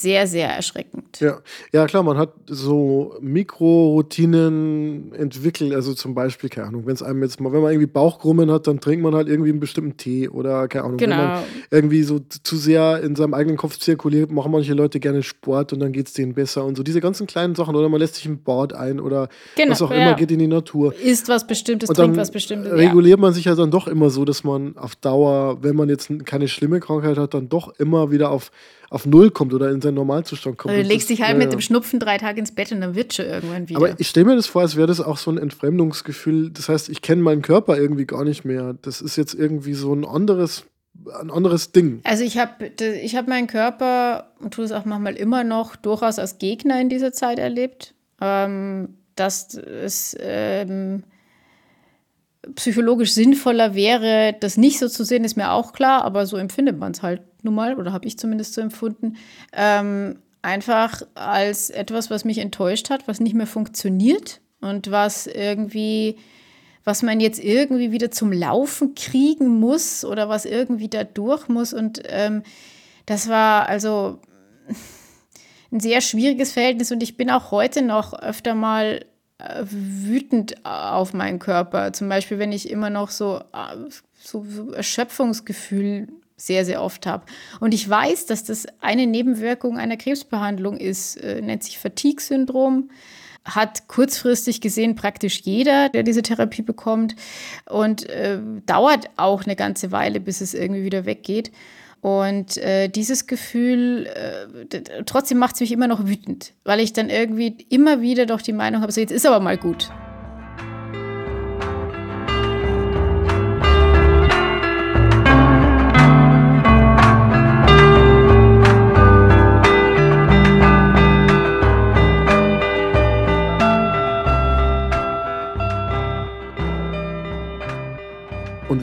sehr, sehr erschreckend. Ja, ja klar, man hat so Mikroroutinen entwickelt, also zum Beispiel, keine Ahnung, wenn es einem jetzt mal, wenn man irgendwie Bauchkrummen hat, dann trinkt man halt irgendwie einen bestimmten Tee oder keine Ahnung, genau. wenn man irgendwie so zu sehr in seinem eigenen Kopf zirkuliert, machen manche Leute gerne Sport und dann geht es denen besser und so diese ganzen kleinen Sachen oder man lässt sich im Bad ein oder genau, was auch ja. immer, geht in die Natur. Isst was Bestimmtes, trinkt was Bestimmtes. Reguliert ja. man sich ja dann doch immer so, dass man auf Dauer, wenn man jetzt keine schlimme Krankheit hat, dann doch immer wieder auf auf Null kommt oder in seinen Normalzustand kommt. Also du legst dich halt ja, mit dem Schnupfen drei Tage ins Bett und dann wird schon irgendwann wieder. Aber ich stelle mir das vor, als wäre das auch so ein Entfremdungsgefühl. Das heißt, ich kenne meinen Körper irgendwie gar nicht mehr. Das ist jetzt irgendwie so ein anderes ein anderes Ding. Also ich habe ich hab meinen Körper, und tue es auch manchmal immer noch, durchaus als Gegner in dieser Zeit erlebt. Ähm, dass es ähm, psychologisch sinnvoller wäre, das nicht so zu sehen, ist mir auch klar, aber so empfindet man es halt nun mal, oder habe ich zumindest so empfunden. Ähm, einfach als etwas, was mich enttäuscht hat, was nicht mehr funktioniert und was irgendwie, was man jetzt irgendwie wieder zum Laufen kriegen muss oder was irgendwie da durch muss. Und ähm, das war also ein sehr schwieriges Verhältnis und ich bin auch heute noch öfter mal äh, wütend auf meinen Körper. Zum Beispiel, wenn ich immer noch so, äh, so, so Erschöpfungsgefühl sehr, sehr oft habe. Und ich weiß, dass das eine Nebenwirkung einer Krebsbehandlung ist, äh, nennt sich Fatigue-Syndrom. Hat kurzfristig gesehen praktisch jeder, der diese Therapie bekommt. Und äh, dauert auch eine ganze Weile, bis es irgendwie wieder weggeht. Und äh, dieses Gefühl, äh, trotzdem macht es mich immer noch wütend, weil ich dann irgendwie immer wieder doch die Meinung habe, so jetzt ist aber mal gut.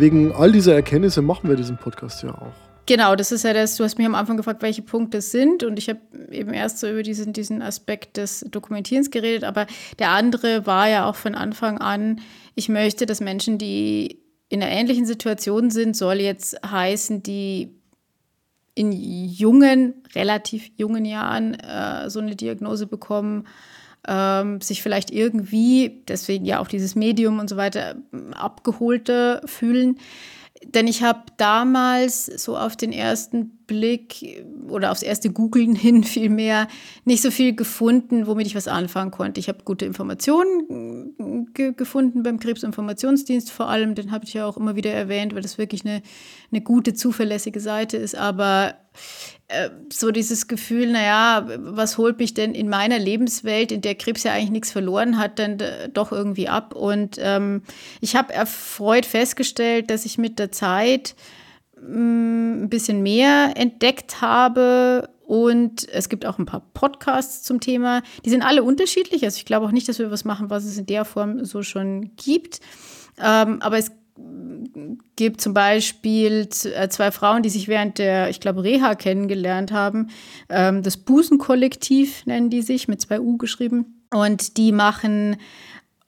Wegen all dieser Erkenntnisse machen wir diesen Podcast ja auch. Genau, das ist ja das, du hast mich am Anfang gefragt, welche Punkte es sind und ich habe eben erst so über diesen, diesen Aspekt des Dokumentierens geredet, aber der andere war ja auch von Anfang an, ich möchte, dass Menschen, die in einer ähnlichen Situation sind, soll jetzt heißen, die in jungen, relativ jungen Jahren äh, so eine Diagnose bekommen, ähm, sich vielleicht irgendwie, deswegen ja auch dieses Medium und so weiter, abgeholter fühlen. Denn ich habe damals so auf den ersten Blick oder aufs erste Googlen hin vielmehr nicht so viel gefunden, womit ich was anfangen konnte. Ich habe gute Informationen ge gefunden beim Krebsinformationsdienst vor allem, den habe ich ja auch immer wieder erwähnt, weil das wirklich eine, eine gute, zuverlässige Seite ist, aber so dieses Gefühl, naja, was holt mich denn in meiner Lebenswelt, in der Krebs ja eigentlich nichts verloren hat, dann äh, doch irgendwie ab. Und ähm, ich habe erfreut festgestellt, dass ich mit der Zeit mh, mm, ein bisschen mehr entdeckt habe. Und es gibt auch ein paar Podcasts zum Thema. Die sind alle unterschiedlich. Also ich glaube auch nicht, dass wir was machen, was es in der Form so schon gibt. Ähm, aber es gibt zum Beispiel äh, zwei Frauen, die sich während der, ich glaube, Reha kennengelernt haben. Ähm, das Busenkollektiv nennen die sich, mit zwei U geschrieben. Und die machen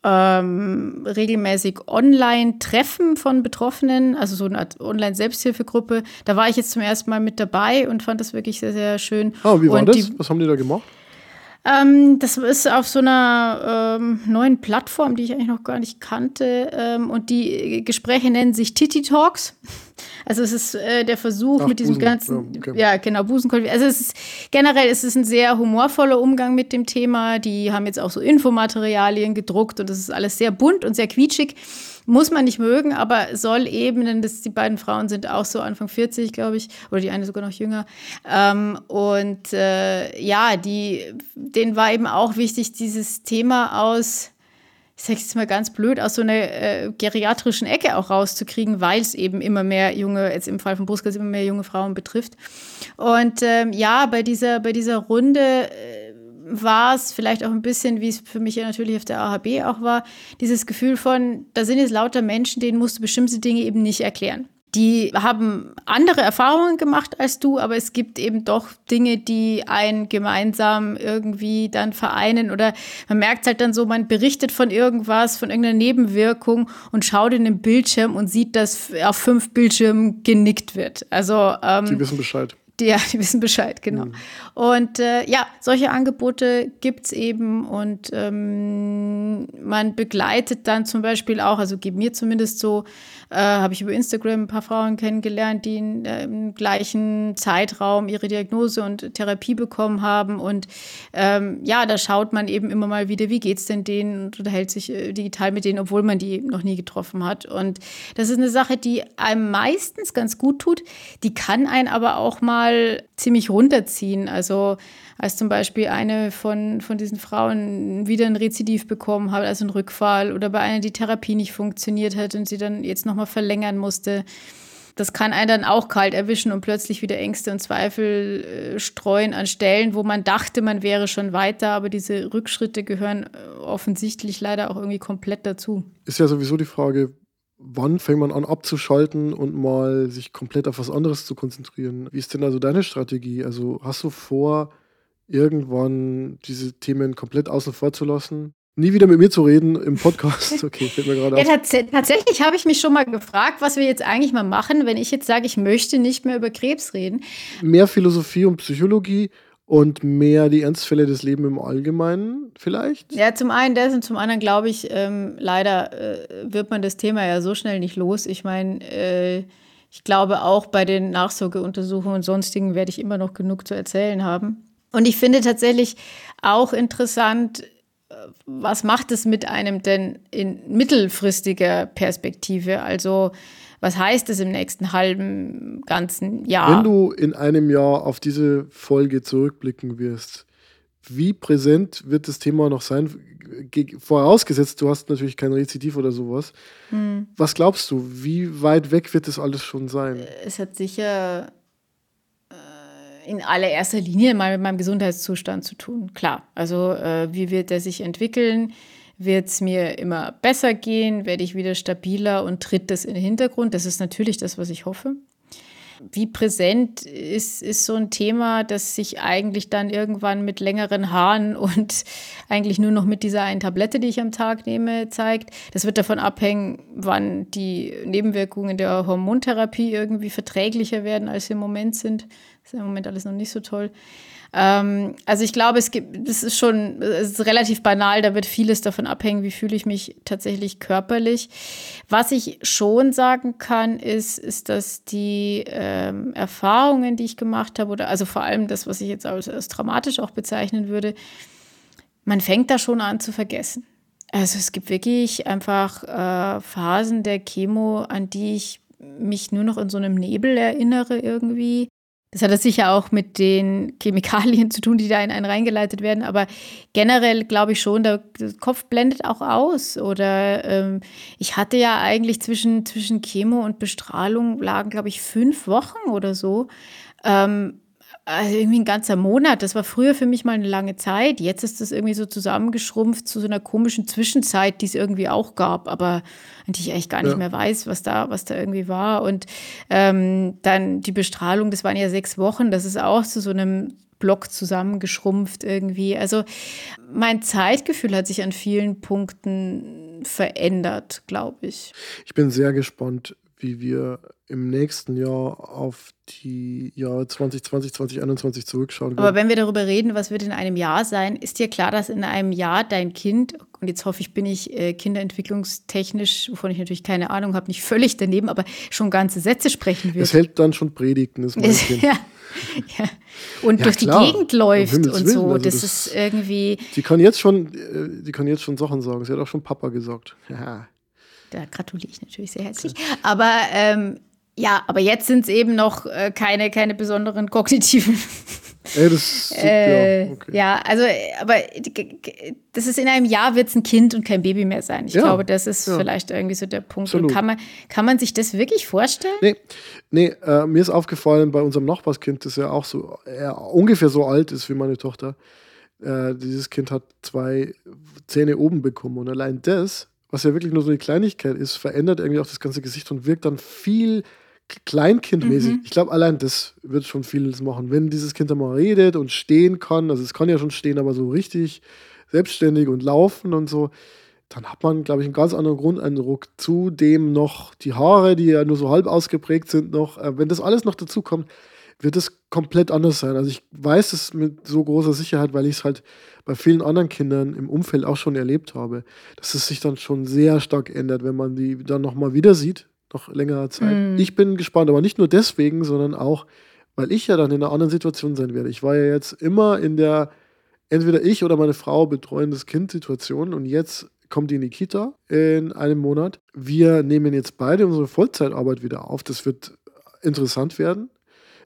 ähm, regelmäßig Online-Treffen von Betroffenen, also so eine Art Online-Selbsthilfegruppe. Da war ich jetzt zum ersten Mal mit dabei und fand das wirklich sehr, sehr schön. Ah, wie war und das? Was haben die da gemacht? Ähm, das ist auf so einer ähm, neuen Plattform, die ich eigentlich noch gar nicht kannte. Ähm, und die Gespräche nennen sich Titty Talks. Also es ist äh, der Versuch Ach, mit diesem Busen, ganzen, ja, okay. ja genau, Busenkonflikt. Also es ist generell es ist ein sehr humorvoller Umgang mit dem Thema. Die haben jetzt auch so Infomaterialien gedruckt und das ist alles sehr bunt und sehr quietschig. Muss man nicht mögen, aber soll eben, denn das, die beiden Frauen sind auch so Anfang 40, glaube ich, oder die eine sogar noch jünger. Ähm, und äh, ja, die, denen war eben auch wichtig, dieses Thema aus ich sage jetzt mal ganz blöd, aus so einer äh, geriatrischen Ecke auch rauszukriegen, weil es eben immer mehr junge, jetzt im Fall von Brustkrebs immer mehr junge Frauen betrifft. Und ähm, ja, bei dieser, bei dieser Runde äh, war es vielleicht auch ein bisschen, wie es für mich ja natürlich auf der AHB auch war, dieses Gefühl von, da sind jetzt lauter Menschen, denen musst du bestimmte Dinge eben nicht erklären. Die haben andere Erfahrungen gemacht als du, aber es gibt eben doch Dinge, die einen gemeinsam irgendwie dann vereinen oder man merkt halt dann so, man berichtet von irgendwas, von irgendeiner Nebenwirkung und schaut in den Bildschirm und sieht, dass auf fünf Bildschirmen genickt wird. Also ähm, Die wissen Bescheid. Die, ja, die wissen Bescheid, genau. Und äh, ja, solche Angebote gibt es eben und ähm, man begleitet dann zum Beispiel auch, also geht mir zumindest so, äh, habe ich über Instagram ein paar Frauen kennengelernt, die in, äh, im gleichen Zeitraum ihre Diagnose und Therapie bekommen haben. Und ähm, ja, da schaut man eben immer mal wieder, wie geht's denn denen und unterhält sich äh, digital mit denen, obwohl man die noch nie getroffen hat. Und das ist eine Sache, die einem meistens ganz gut tut. Die kann einen aber auch mal ziemlich runterziehen. Also als zum Beispiel eine von, von diesen Frauen wieder ein Rezidiv bekommen hat, also einen Rückfall, oder bei einer die Therapie nicht funktioniert hat und sie dann jetzt nochmal verlängern musste. Das kann einen dann auch kalt erwischen und plötzlich wieder Ängste und Zweifel äh, streuen an Stellen, wo man dachte, man wäre schon weiter, aber diese Rückschritte gehören äh, offensichtlich leider auch irgendwie komplett dazu. Ist ja sowieso die Frage, wann fängt man an abzuschalten und mal sich komplett auf was anderes zu konzentrieren? Wie ist denn also deine Strategie? Also hast du vor, irgendwann diese Themen komplett außen vor zu lassen? Nie wieder mit mir zu reden im Podcast. Okay, fällt mir gerade Ja, auf. tats tatsächlich habe ich mich schon mal gefragt, was wir jetzt eigentlich mal machen, wenn ich jetzt sage, ich möchte nicht mehr über Krebs reden. Mehr Philosophie und Psychologie und mehr die Ernstfälle des Lebens im Allgemeinen vielleicht? Ja, zum einen das und zum anderen glaube ich, ähm, leider äh, wird man das Thema ja so schnell nicht los. Ich meine, äh, ich glaube auch bei den Nachsorgeuntersuchungen und sonstigen werde ich immer noch genug zu erzählen haben. Und ich finde tatsächlich auch interessant, äh, was macht es mit einem denn in mittelfristiger Perspektive? Also was heißt es im nächsten halben, ganzen Jahr? Wenn du in einem Jahr auf diese Folge zurückblicken wirst, wie präsent wird das Thema noch sein? Ge- Vorausgesetzt, du hast natürlich kein Rezidiv oder sowas. Hm. Was glaubst du, wie weit weg wird das alles schon sein? es hat sicher äh, in allererster Linie mal mit meinem Gesundheitszustand zu tun. Klar, also äh, wie wird er sich entwickeln? Wird es mir immer besser gehen? Werde ich wieder stabiler und tritt das in den Hintergrund? Das ist natürlich das, was ich hoffe. Wie präsent ist, ist so ein Thema, das sich eigentlich dann irgendwann mit längeren Haaren und eigentlich nur noch mit dieser einen Tablette, die ich am Tag nehme, zeigt. Das wird davon abhängen, wann die Nebenwirkungen der Hormontherapie irgendwie verträglicher werden, als sie im Moment sind. Ist im Moment alles noch nicht so toll. Ähm, also ich glaube, es gibt, das ist schon, es ist relativ banal, da wird vieles davon abhängen, wie fühle ich mich tatsächlich körperlich. Was ich schon sagen kann, ist, ist, dass die ähm, Erfahrungen, die ich gemacht habe, oder also vor allem das, was ich jetzt als, als dramatisch auch bezeichnen würde, man fängt da schon an zu vergessen. Also es gibt wirklich einfach äh, Phasen der Chemo, an die ich mich nur noch in so einem Nebel erinnere irgendwie. Das hat sicher auch mit den Chemikalien zu tun, die da in einen reingeleitet werden. Aber generell glaube ich schon, der, Kopf blendet auch aus. Oder ähm, ich hatte ja eigentlich zwischen, zwischen Chemo und Bestrahlung lagen, glaube ich, fünf Wochen oder so. Ähm, also irgendwie ein ganzer Monat. Das war früher für mich mal eine lange Zeit. Jetzt ist das irgendwie so zusammengeschrumpft zu so einer komischen Zwischenzeit, die es irgendwie auch gab, aber die ich eigentlich gar nicht ja. mehr weiß, was da, was da irgendwie war. Und ähm, dann die Bestrahlung, das waren ja sechs Wochen. Das ist auch zu so einem Block zusammengeschrumpft irgendwie. Also mein Zeitgefühl hat sich an vielen Punkten verändert, glaube ich. Ich bin sehr gespannt, wie wir im nächsten Jahr auf die Jahre 2020, 2021 zurückschauen können. Aber wenn wir darüber reden, was wird in einem Jahr sein, ist dir klar, dass in einem Jahr dein Kind, und jetzt hoffe ich, bin ich äh, kinderentwicklungstechnisch, wovon ich natürlich keine Ahnung habe, nicht völlig daneben, aber schon ganze Sätze sprechen wird. Es hält dann schon Predigten, ist mein Kind. ja. ja. Und ja, durch klar. die Gegend läuft und Willen. so. Also das, das, ist irgendwie. Die kann jetzt schon, äh, die kann jetzt schon Sachen sagen. Sie hat auch schon Papa gesagt. Ja. Da gratuliere ich natürlich sehr herzlich. Aber ähm, ja, aber jetzt sind es eben noch äh, keine, keine besonderen kognitiven. Ey, das, äh, ja, okay. ja, also, aber das ist in einem Jahr wird es ein Kind und kein Baby mehr sein. Ich ja, glaube, das ist ja. vielleicht irgendwie so der Punkt. Und kann man, kann man sich das wirklich vorstellen? Nee, nee äh, mir ist aufgefallen, bei unserem Nachbarskind, das ja auch so äh, ungefähr so alt ist wie meine Tochter, äh, dieses Kind hat zwei Zähne oben bekommen. Und allein das was ja wirklich nur so eine Kleinigkeit ist, verändert irgendwie auch das ganze Gesicht und wirkt dann viel kleinkindmäßig. Mhm. Ich glaube, allein das wird schon vieles machen. Wenn dieses Kind dann mal redet und stehen kann, also es kann ja schon stehen, aber so richtig selbstständig und laufen und so, dann hat man, glaube ich, einen ganz anderen Grundeindruck. Zudem noch die Haare, die ja nur so halb ausgeprägt sind, noch. Äh, wenn das alles noch dazu kommt, wird es komplett anders sein. Also ich weiß es mit so großer Sicherheit, weil ich es halt bei vielen anderen Kindern im Umfeld auch schon erlebt habe, dass es sich dann schon sehr stark ändert, wenn man die dann nochmal wieder sieht, nach längerer Zeit. Mm. Ich bin gespannt, aber nicht nur deswegen, sondern auch, weil ich ja dann in einer anderen Situation sein werde. Ich war ja jetzt immer in der, entweder ich oder meine Frau betreuen das Kind-Situation und jetzt kommt die in die Kita in einem Monat. Wir nehmen jetzt beide unsere Vollzeitarbeit wieder auf. Das wird interessant werden.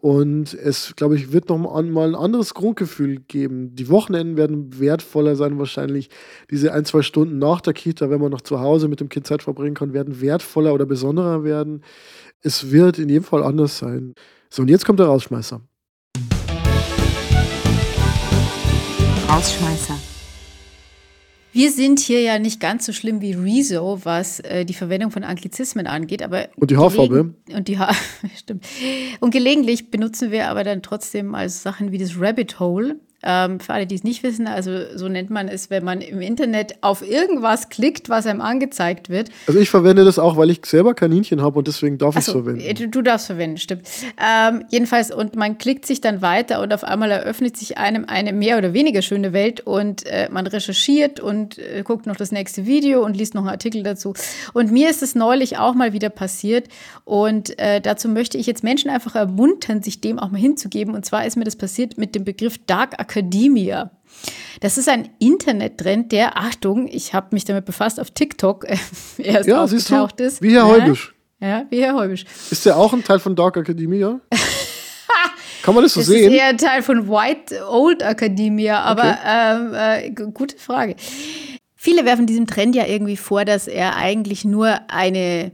Und es, glaube ich, wird noch mal ein anderes Grundgefühl geben. Die Wochenenden werden wertvoller sein, wahrscheinlich. Diese ein, zwei Stunden nach der Kita, wenn man noch zu Hause mit dem Kind Zeit verbringen kann, werden wertvoller oder besonderer werden. Es wird in jedem Fall anders sein. So, und jetzt kommt der Rausschmeißer. Rausschmeißer. Wir sind hier ja nicht ganz so schlimm wie Rezo, was äh, die Verwendung von Anglizismen angeht, aber und die Haarfarbe und die Haar stimmt. Und gelegentlich benutzen wir aber dann trotzdem als Sachen wie das Rabbit Hole ähm, für alle, die es nicht wissen, also so nennt man es, wenn man im Internet auf irgendwas klickt, was einem angezeigt wird. Also ich verwende das auch, weil ich selber Kaninchen habe und deswegen darf ich es verwenden. Du, du darfst verwenden, stimmt. Ähm, jedenfalls, und man klickt sich dann weiter und auf einmal eröffnet sich einem eine mehr oder weniger schöne Welt und äh, man recherchiert und äh, guckt noch das nächste Video und liest noch einen Artikel dazu. Und mir ist es neulich auch mal wieder passiert und äh, dazu möchte ich jetzt Menschen einfach ermuntern, sich dem auch mal hinzugeben. Und zwar ist mir das passiert mit dem Begriff Dark Academia. Das ist ein Internettrend, der, Achtung, ich habe mich damit befasst, auf TikTok äh, erst ja, aufgetaucht ist. Wie Herr Heubisch. Ja, wie Herr Heubisch. Ist der auch ein Teil von Dark Academia? Kann man das so das sehen? Ist eher ein Teil von White Old Academia, aber okay. ähm, äh, gute Frage. Viele werfen diesem Trend ja irgendwie vor, dass er eigentlich nur eine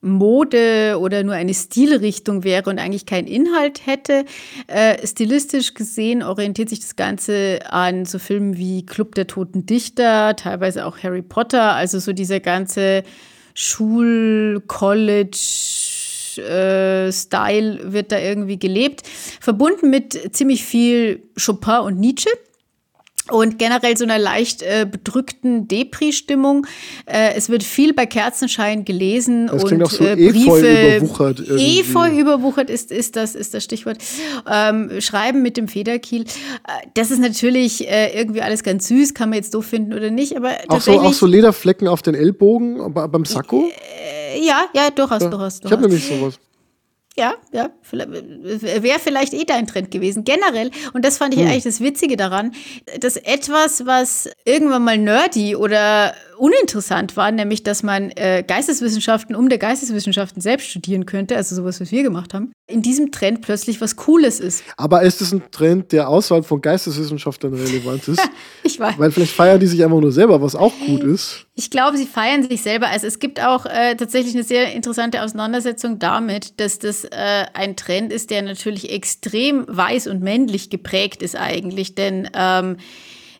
Mode oder nur eine Stilrichtung wäre und eigentlich keinen Inhalt hätte. Äh, stilistisch gesehen orientiert sich das Ganze an so Filmen wie Club der Toten Dichter, teilweise auch Harry Potter, also so dieser ganze Schul-, College, äh, Style wird da irgendwie gelebt, verbunden mit ziemlich viel Chopin und Nietzsche. Und generell so einer leicht äh, bedrückten Depri-Stimmung. Äh, es wird viel bei Kerzenschein gelesen Das und klingt auch so äh, Efeu Briefe. überwuchert irgendwie. Efeu überwuchert ist, ist, das, ist das Stichwort. Ähm, Schreiben mit dem Federkiel. Äh, das ist natürlich äh, irgendwie alles ganz süß, kann man jetzt doof finden oder nicht, aber Auch so, auch so Lederflecken auf den Ellbogen beim Sakko? äh, ja, ja, durchaus, Ja. durchaus, Ich habe nämlich sowas. Ja, ja, wäre vielleicht eh dein Trend gewesen. Generell, und das fand ich eigentlich das Witzige daran, dass etwas, was irgendwann mal nerdy oder uninteressant war, nämlich, dass man äh, Geisteswissenschaften um der Geisteswissenschaften selbst studieren könnte, also sowas, was wir gemacht haben, in diesem Trend plötzlich was Cooles ist. Aber ist es ein Trend, der außerhalb von Geisteswissenschaftlern relevant ist? Ich weiß. Weil vielleicht feiern die sich einfach nur selber, was auch gut ist. Ich glaube, sie feiern sich selber. Also es gibt auch äh, tatsächlich eine sehr interessante Auseinandersetzung damit, dass das äh, ein Trend ist, der natürlich extrem weiß und männlich geprägt ist eigentlich. Denn ähm,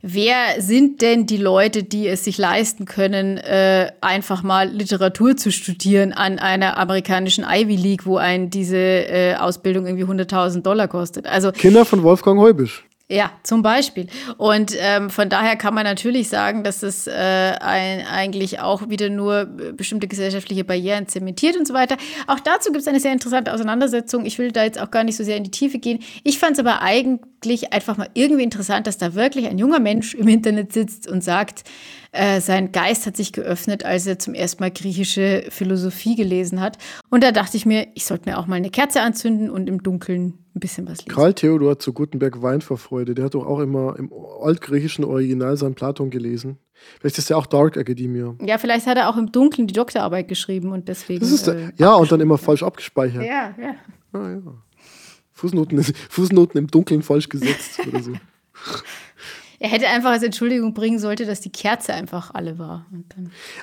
wer sind denn die Leute, die es sich leisten können, äh, einfach mal Literatur zu studieren an einer amerikanischen Ivy League, wo ein diese äh, Ausbildung irgendwie 100.000 Dollar kostet? Also Kinder von Wolfgang Heubisch. Ja, zum Beispiel. Und ähm, von daher kann man natürlich sagen, dass es äh, ein, eigentlich auch wieder nur äh, bestimmte gesellschaftliche Barrieren zementiert und so weiter. Auch dazu gibt es eine sehr interessante Auseinandersetzung. Ich will da jetzt auch gar nicht so sehr in die Tiefe gehen. Ich fand es aber eigentlich einfach mal irgendwie interessant, dass da wirklich ein junger Mensch im Internet sitzt und sagt, äh, sein Geist hat sich geöffnet, als er zum ersten Mal griechische Philosophie gelesen hat. Und da dachte ich mir, ich sollte mir auch mal eine Kerze anzünden und im Dunkeln ein bisschen was lesen. Karl Theodor zu Gutenberg weint vor Freude. Der hat doch auch immer im altgriechischen Original seinen Platon gelesen. Vielleicht ist er auch Dark Academia. Ja, vielleicht hat er auch im Dunkeln die Doktorarbeit geschrieben und deswegen. Das ist äh, der, ja, und dann immer falsch abgespeichert. ja, ja. Ah, ja. Fußnoten, Fußnoten im Dunkeln falsch gesetzt oder so. Er hätte einfach als Entschuldigung bringen sollte, dass die Kerze einfach alle war.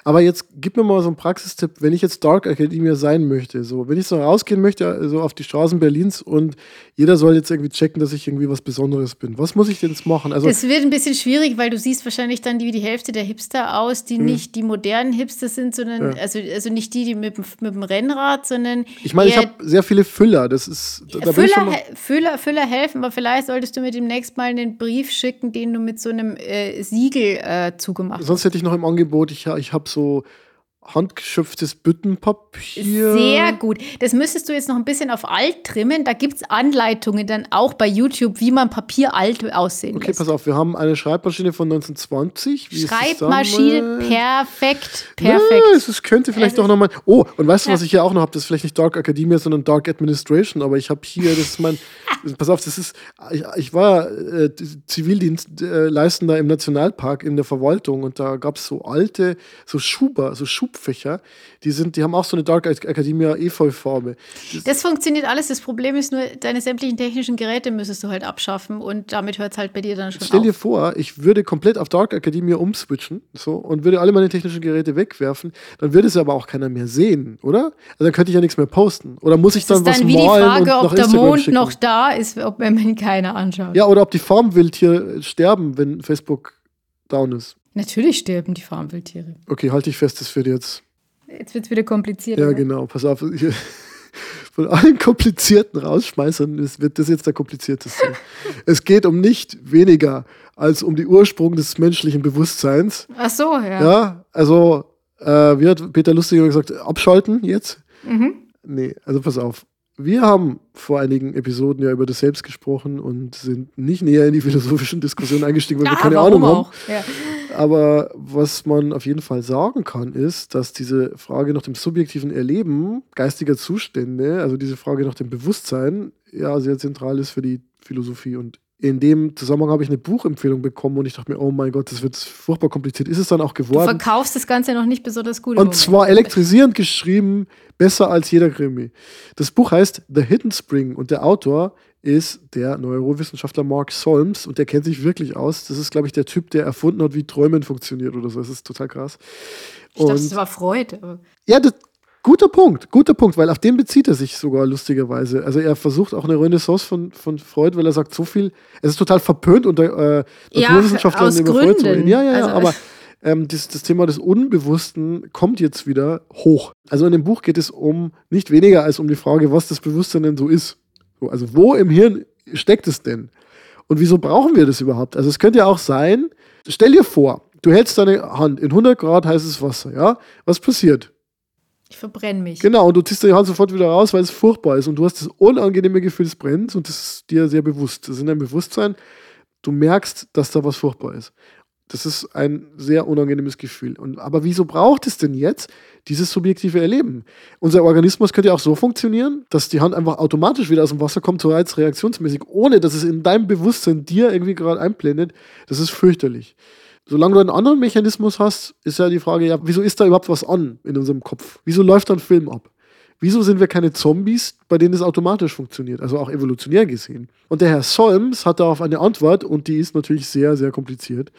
Aber jetzt gib mir mal so einen Praxistipp, wenn ich jetzt Dark Academia sein möchte. So, wenn ich so rausgehen möchte, so auf die Straßen Berlins und jeder soll jetzt irgendwie checken, dass ich irgendwie was Besonderes bin. Was muss ich denn jetzt machen? Also, Es wird ein bisschen schwierig, weil du siehst wahrscheinlich dann die, wie die Hälfte der Hipster aus, die nicht die modernen Hipster sind, sondern Hm. Ja. also, also nicht die, die mit, dem- mit dem Rennrad, sondern ich meine, ich habe sehr viele Füller. Das ist. Da, Füller, Füller, Füller helfen, aber vielleicht solltest du mir demnächst mal einen Brief schicken, den du mit so einem äh, Siegel äh, zugemacht. Sonst hätte ich noch im Angebot, ich, ich habe so handgeschöpftes Büttenpapier. Sehr gut. Das müsstest du jetzt noch ein bisschen auf alt trimmen. Da gibt es Anleitungen dann auch bei YouTube, wie man Papier alt aussehen Okay, lässt. pass auf, wir haben eine Schreibmaschine von 1920. Wie Schreibmaschine, damals? perfekt, Ja, perfekt. es könnte vielleicht doch nochmal. Oh, und weißt du, was ich hier auch noch habe? Das ist vielleicht nicht Dark Academia, sondern Dark Administration, aber ich habe hier, das ist mein. pass auf, das ist. Ich, ich war äh, Zivildienst äh, im Nationalpark in der Verwaltung und da gab es so alte, so Schuber, so Schubfächer, die sind, die haben auch so eine Dark Academia Efeu-Farbe. Das funktioniert alles. Das Problem ist nur, deine sämtlichen technischen Geräte müsstest du halt abschaffen und damit hört es halt bei dir dann schon Stell dir auf. vor, ich würde komplett auf Dark Academia umswitchen so, und würde alle meine technischen Geräte wegwerfen, dann würde es aber auch keiner mehr sehen, oder? Also dann könnte ich ja nichts mehr posten. Oder muss ich Das dann ist was dann wie die Frage, ob der Instagram Mond schicken? noch da ist, ob wenn man ihn keiner anschaut. Ja, oder ob die Farmwildtiere sterben, wenn Facebook down ist. Natürlich sterben die Farmwildtiere. Okay, halte ich fest, das wird jetzt. Jetzt wird es wieder kompliziert. Ja, oder? genau, pass auf. Ich, von allen komplizierten Rausschmeißern wird das jetzt der komplizierteste. es geht um nicht weniger als um die Ursprung des menschlichen Bewusstseins. Ach so, ja. Ja, also, äh, wie hat Peter Lustig immer gesagt, abschalten jetzt? Mhm. Nee, also pass auf. Wir haben vor einigen Episoden ja über das Selbst gesprochen und sind nicht näher in die philosophischen Diskussionen eingestiegen, weil wir Ah, keine Ahnung haben. auch? Ja. Aber was man auf jeden Fall sagen kann, ist, dass diese Frage nach dem subjektiven Erleben geistiger Zustände, also diese Frage nach dem Bewusstsein, ja sehr zentral ist für die Philosophie. Und in dem Zusammenhang habe ich eine Buchempfehlung bekommen und ich dachte mir, oh mein Gott, das wird furchtbar kompliziert. Ist es dann auch Du geworden? verkaufst das Ganze noch nicht besonders gut. Und zwar elektrisierend geschrieben, besser als jeder Krimi. Das Buch heißt The Hidden Spring und der Autor ist der Neurowissenschaftler Mark Solms und der kennt sich wirklich aus. Das ist, glaube ich, der Typ, der erfunden hat, wie Träumen funktioniert oder so. Das ist total krass. ich dachte, es war Freude. aber- ja, das, guter Punkt, guter Punkt, weil auf den bezieht er sich sogar lustigerweise. Also er versucht auch eine Renaissance von, von Freud, weil er sagt, so viel, es ist total verpönt unter äh, Ja, Naturwissenschaftlern aus über Freud zu reden. Ja, ja, ja, Also- aber ähm, das, das Thema des Unbewussten kommt jetzt wieder hoch. Also in dem Buch geht es um nicht weniger als um die Frage, was das Bewusstsein denn so ist. So, also wo im Hirn steckt es denn? Und wieso brauchen wir das überhaupt? Also es könnte ja auch sein, stell dir vor, du hältst deine Hand in 100 Grad heißes Wasser, ja? Was passiert? Ich verbrenne mich. Genau, und du ziehst deine Hand sofort wieder raus, weil es furchtbar ist. Und du hast das unangenehme Gefühl des Brennens und das ist dir sehr bewusst. Das ist in deinem Bewusstsein. Du merkst, dass da was furchtbar ist. Das ist ein sehr unangenehmes Gefühl. Und, aber wieso braucht es denn jetzt dieses subjektive Erleben? Unser Organismus könnte ja auch so funktionieren, dass die Hand einfach automatisch wieder aus dem Wasser kommt, so als reaktionsmäßig, ohne dass es in deinem Bewusstsein dir irgendwie gerade einblendet. Das ist fürchterlich. Solange du einen anderen Mechanismus hast, ist ja die Frage, ja, wieso ist da überhaupt was an in unserem Kopf? Wieso läuft da ein Film ab? Wieso sind wir keine Zombies, bei denen es automatisch funktioniert, also auch evolutionär gesehen? Und der Herr Solms hat darauf eine Antwort und die ist natürlich sehr, sehr kompliziert.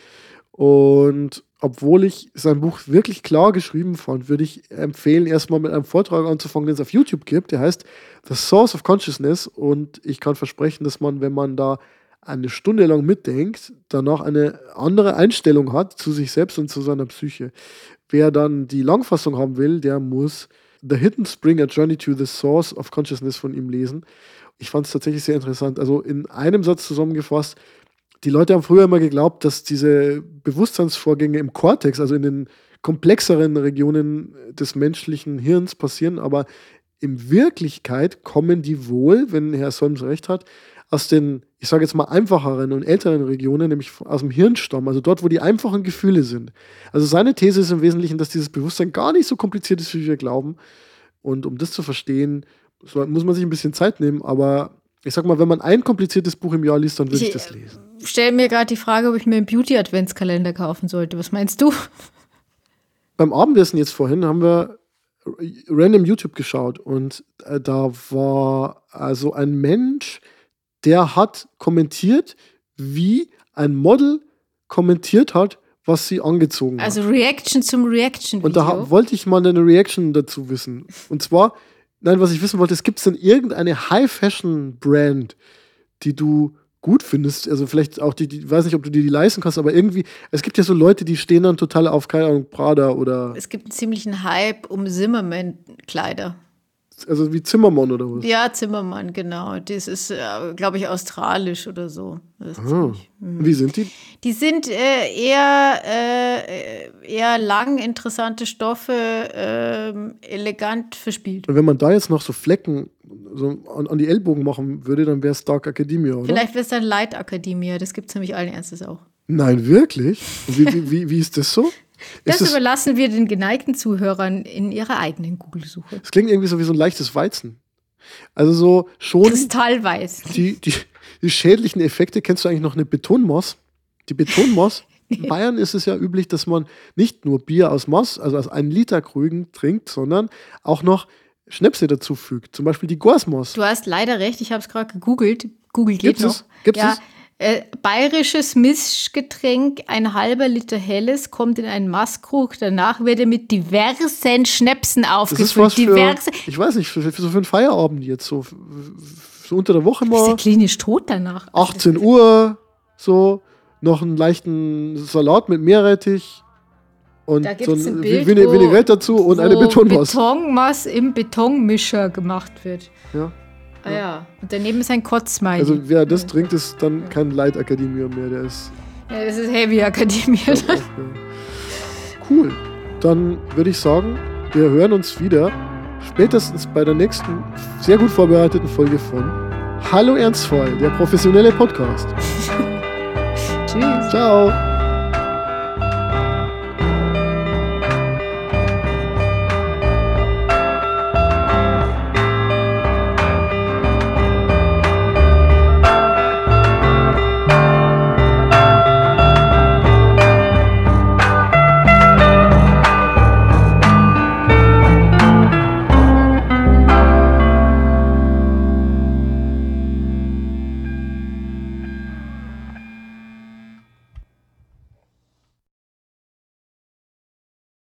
Und obwohl ich sein Buch wirklich klar geschrieben fand, würde ich empfehlen, erstmal mit einem Vortrag anzufangen, den es auf YouTube gibt. Der heißt The Source of Consciousness. Und ich kann versprechen, dass man, wenn man da eine Stunde lang mitdenkt, danach eine andere Einstellung hat zu sich selbst und zu seiner Psyche. Wer dann die Langfassung haben will, der muss The Hidden Spring, A Journey to the Source of Consciousness von ihm lesen. Ich fand es tatsächlich sehr interessant. Also in einem Satz zusammengefasst, die Leute haben früher immer geglaubt, dass diese Bewusstseinsvorgänge im Kortex, also in den komplexeren Regionen des menschlichen Hirns passieren, aber in Wirklichkeit kommen die wohl, wenn Herr Solms recht hat, aus den, ich sage jetzt mal, einfacheren und älteren Regionen, nämlich aus dem Hirnstamm, also dort, wo die einfachen Gefühle sind. Also seine These ist im Wesentlichen, dass dieses Bewusstsein gar nicht so kompliziert ist, wie wir glauben. Und um das zu verstehen, muss man sich ein bisschen Zeit nehmen, aber ich sag mal, wenn man ein kompliziertes Buch im Jahr liest, dann würde ich, ich das lesen. Stell mir gerade die Frage, ob ich mir einen Beauty-Adventskalender kaufen sollte. Was meinst du? Beim Abendessen jetzt vorhin haben wir random YouTube geschaut und äh, da war also ein Mensch, der hat kommentiert, wie ein Model kommentiert hat, was sie angezogen also hat. Also Reaction zum Reaction. -Video. Und da wollte ich mal eine Reaction dazu wissen. Und zwar Nein, was ich wissen wollte, es gibt denn irgendeine High-Fashion-Brand, die du gut findest? Also vielleicht auch die, die, weiß nicht, ob du dir die leisten kannst, aber irgendwie, es gibt ja so Leute, die stehen dann total auf, keine Ahnung, Prada oder. Es gibt einen ziemlichen Hype um Zimmerman-Kleider also wie Zimmermann oder was? Ja, Zimmermann, genau. Das ist, äh, glaube ich, australisch oder so. Ah. Hm. Wie sind die? Die sind äh, eher, äh, eher lang, interessante Stoffe, ähm, elegant verspielt. Und wenn man da jetzt noch so Flecken so an, an die Ellbogen machen würde, dann wäre es Dark Academia, oder? Vielleicht wäre es dann Light Academia. Das gibt es nämlich allen Ernstes auch. Nein, wirklich? Wie, wie, wie, wie ist das so? Das, das überlassen wir den geneigten Zuhörern in ihrer eigenen Google-Suche. Das klingt irgendwie so wie so ein leichtes Weizen. Also so schon. Kristallweiß. Die, die, die schädlichen Effekte, kennst du eigentlich noch eine Betonmoss? Die Betonmoss. In Bayern ist es ja üblich, dass man nicht nur Bier aus Moss, also aus einem Liter Krügen trinkt, sondern auch noch Schnäpse dazu fügt. Zum Beispiel die Gorsmoss. Du hast leider recht, ich habe es gerade gegoogelt. Google geht Gibt's noch. Es? Gibt's ja, es? Äh, bayerisches Mischgetränk, ein halber Liter Helles, kommt in einen Maßkrug. Danach wird er mit diversen Schnäpsen aufgefüllt. Was Diverse. ich weiß nicht, für, für, so für einen Feierabend jetzt, so, so unter der Woche mal. Ist ja klinisch tot danach. 18 Uhr, so, noch einen leichten Salat mit Meerrettich. Und da so ein, ein Bild, Vinaigrette dazu und eine Betonmasse. Betonmasse im Betonmischer gemacht wird. Ja. Ah ja, und daneben ist ein Kotzmeier. Also wer das trinkt, ist dann kein Light Academia mehr, der ist. Ja, das ist Heavy Academia. Ja, cool. Dann würde ich sagen, wir hören uns wieder spätestens bei der nächsten sehr gut vorbereiteten Folge von Hallo Ernstfall, der professionelle Podcast. Tschüss. Ciao.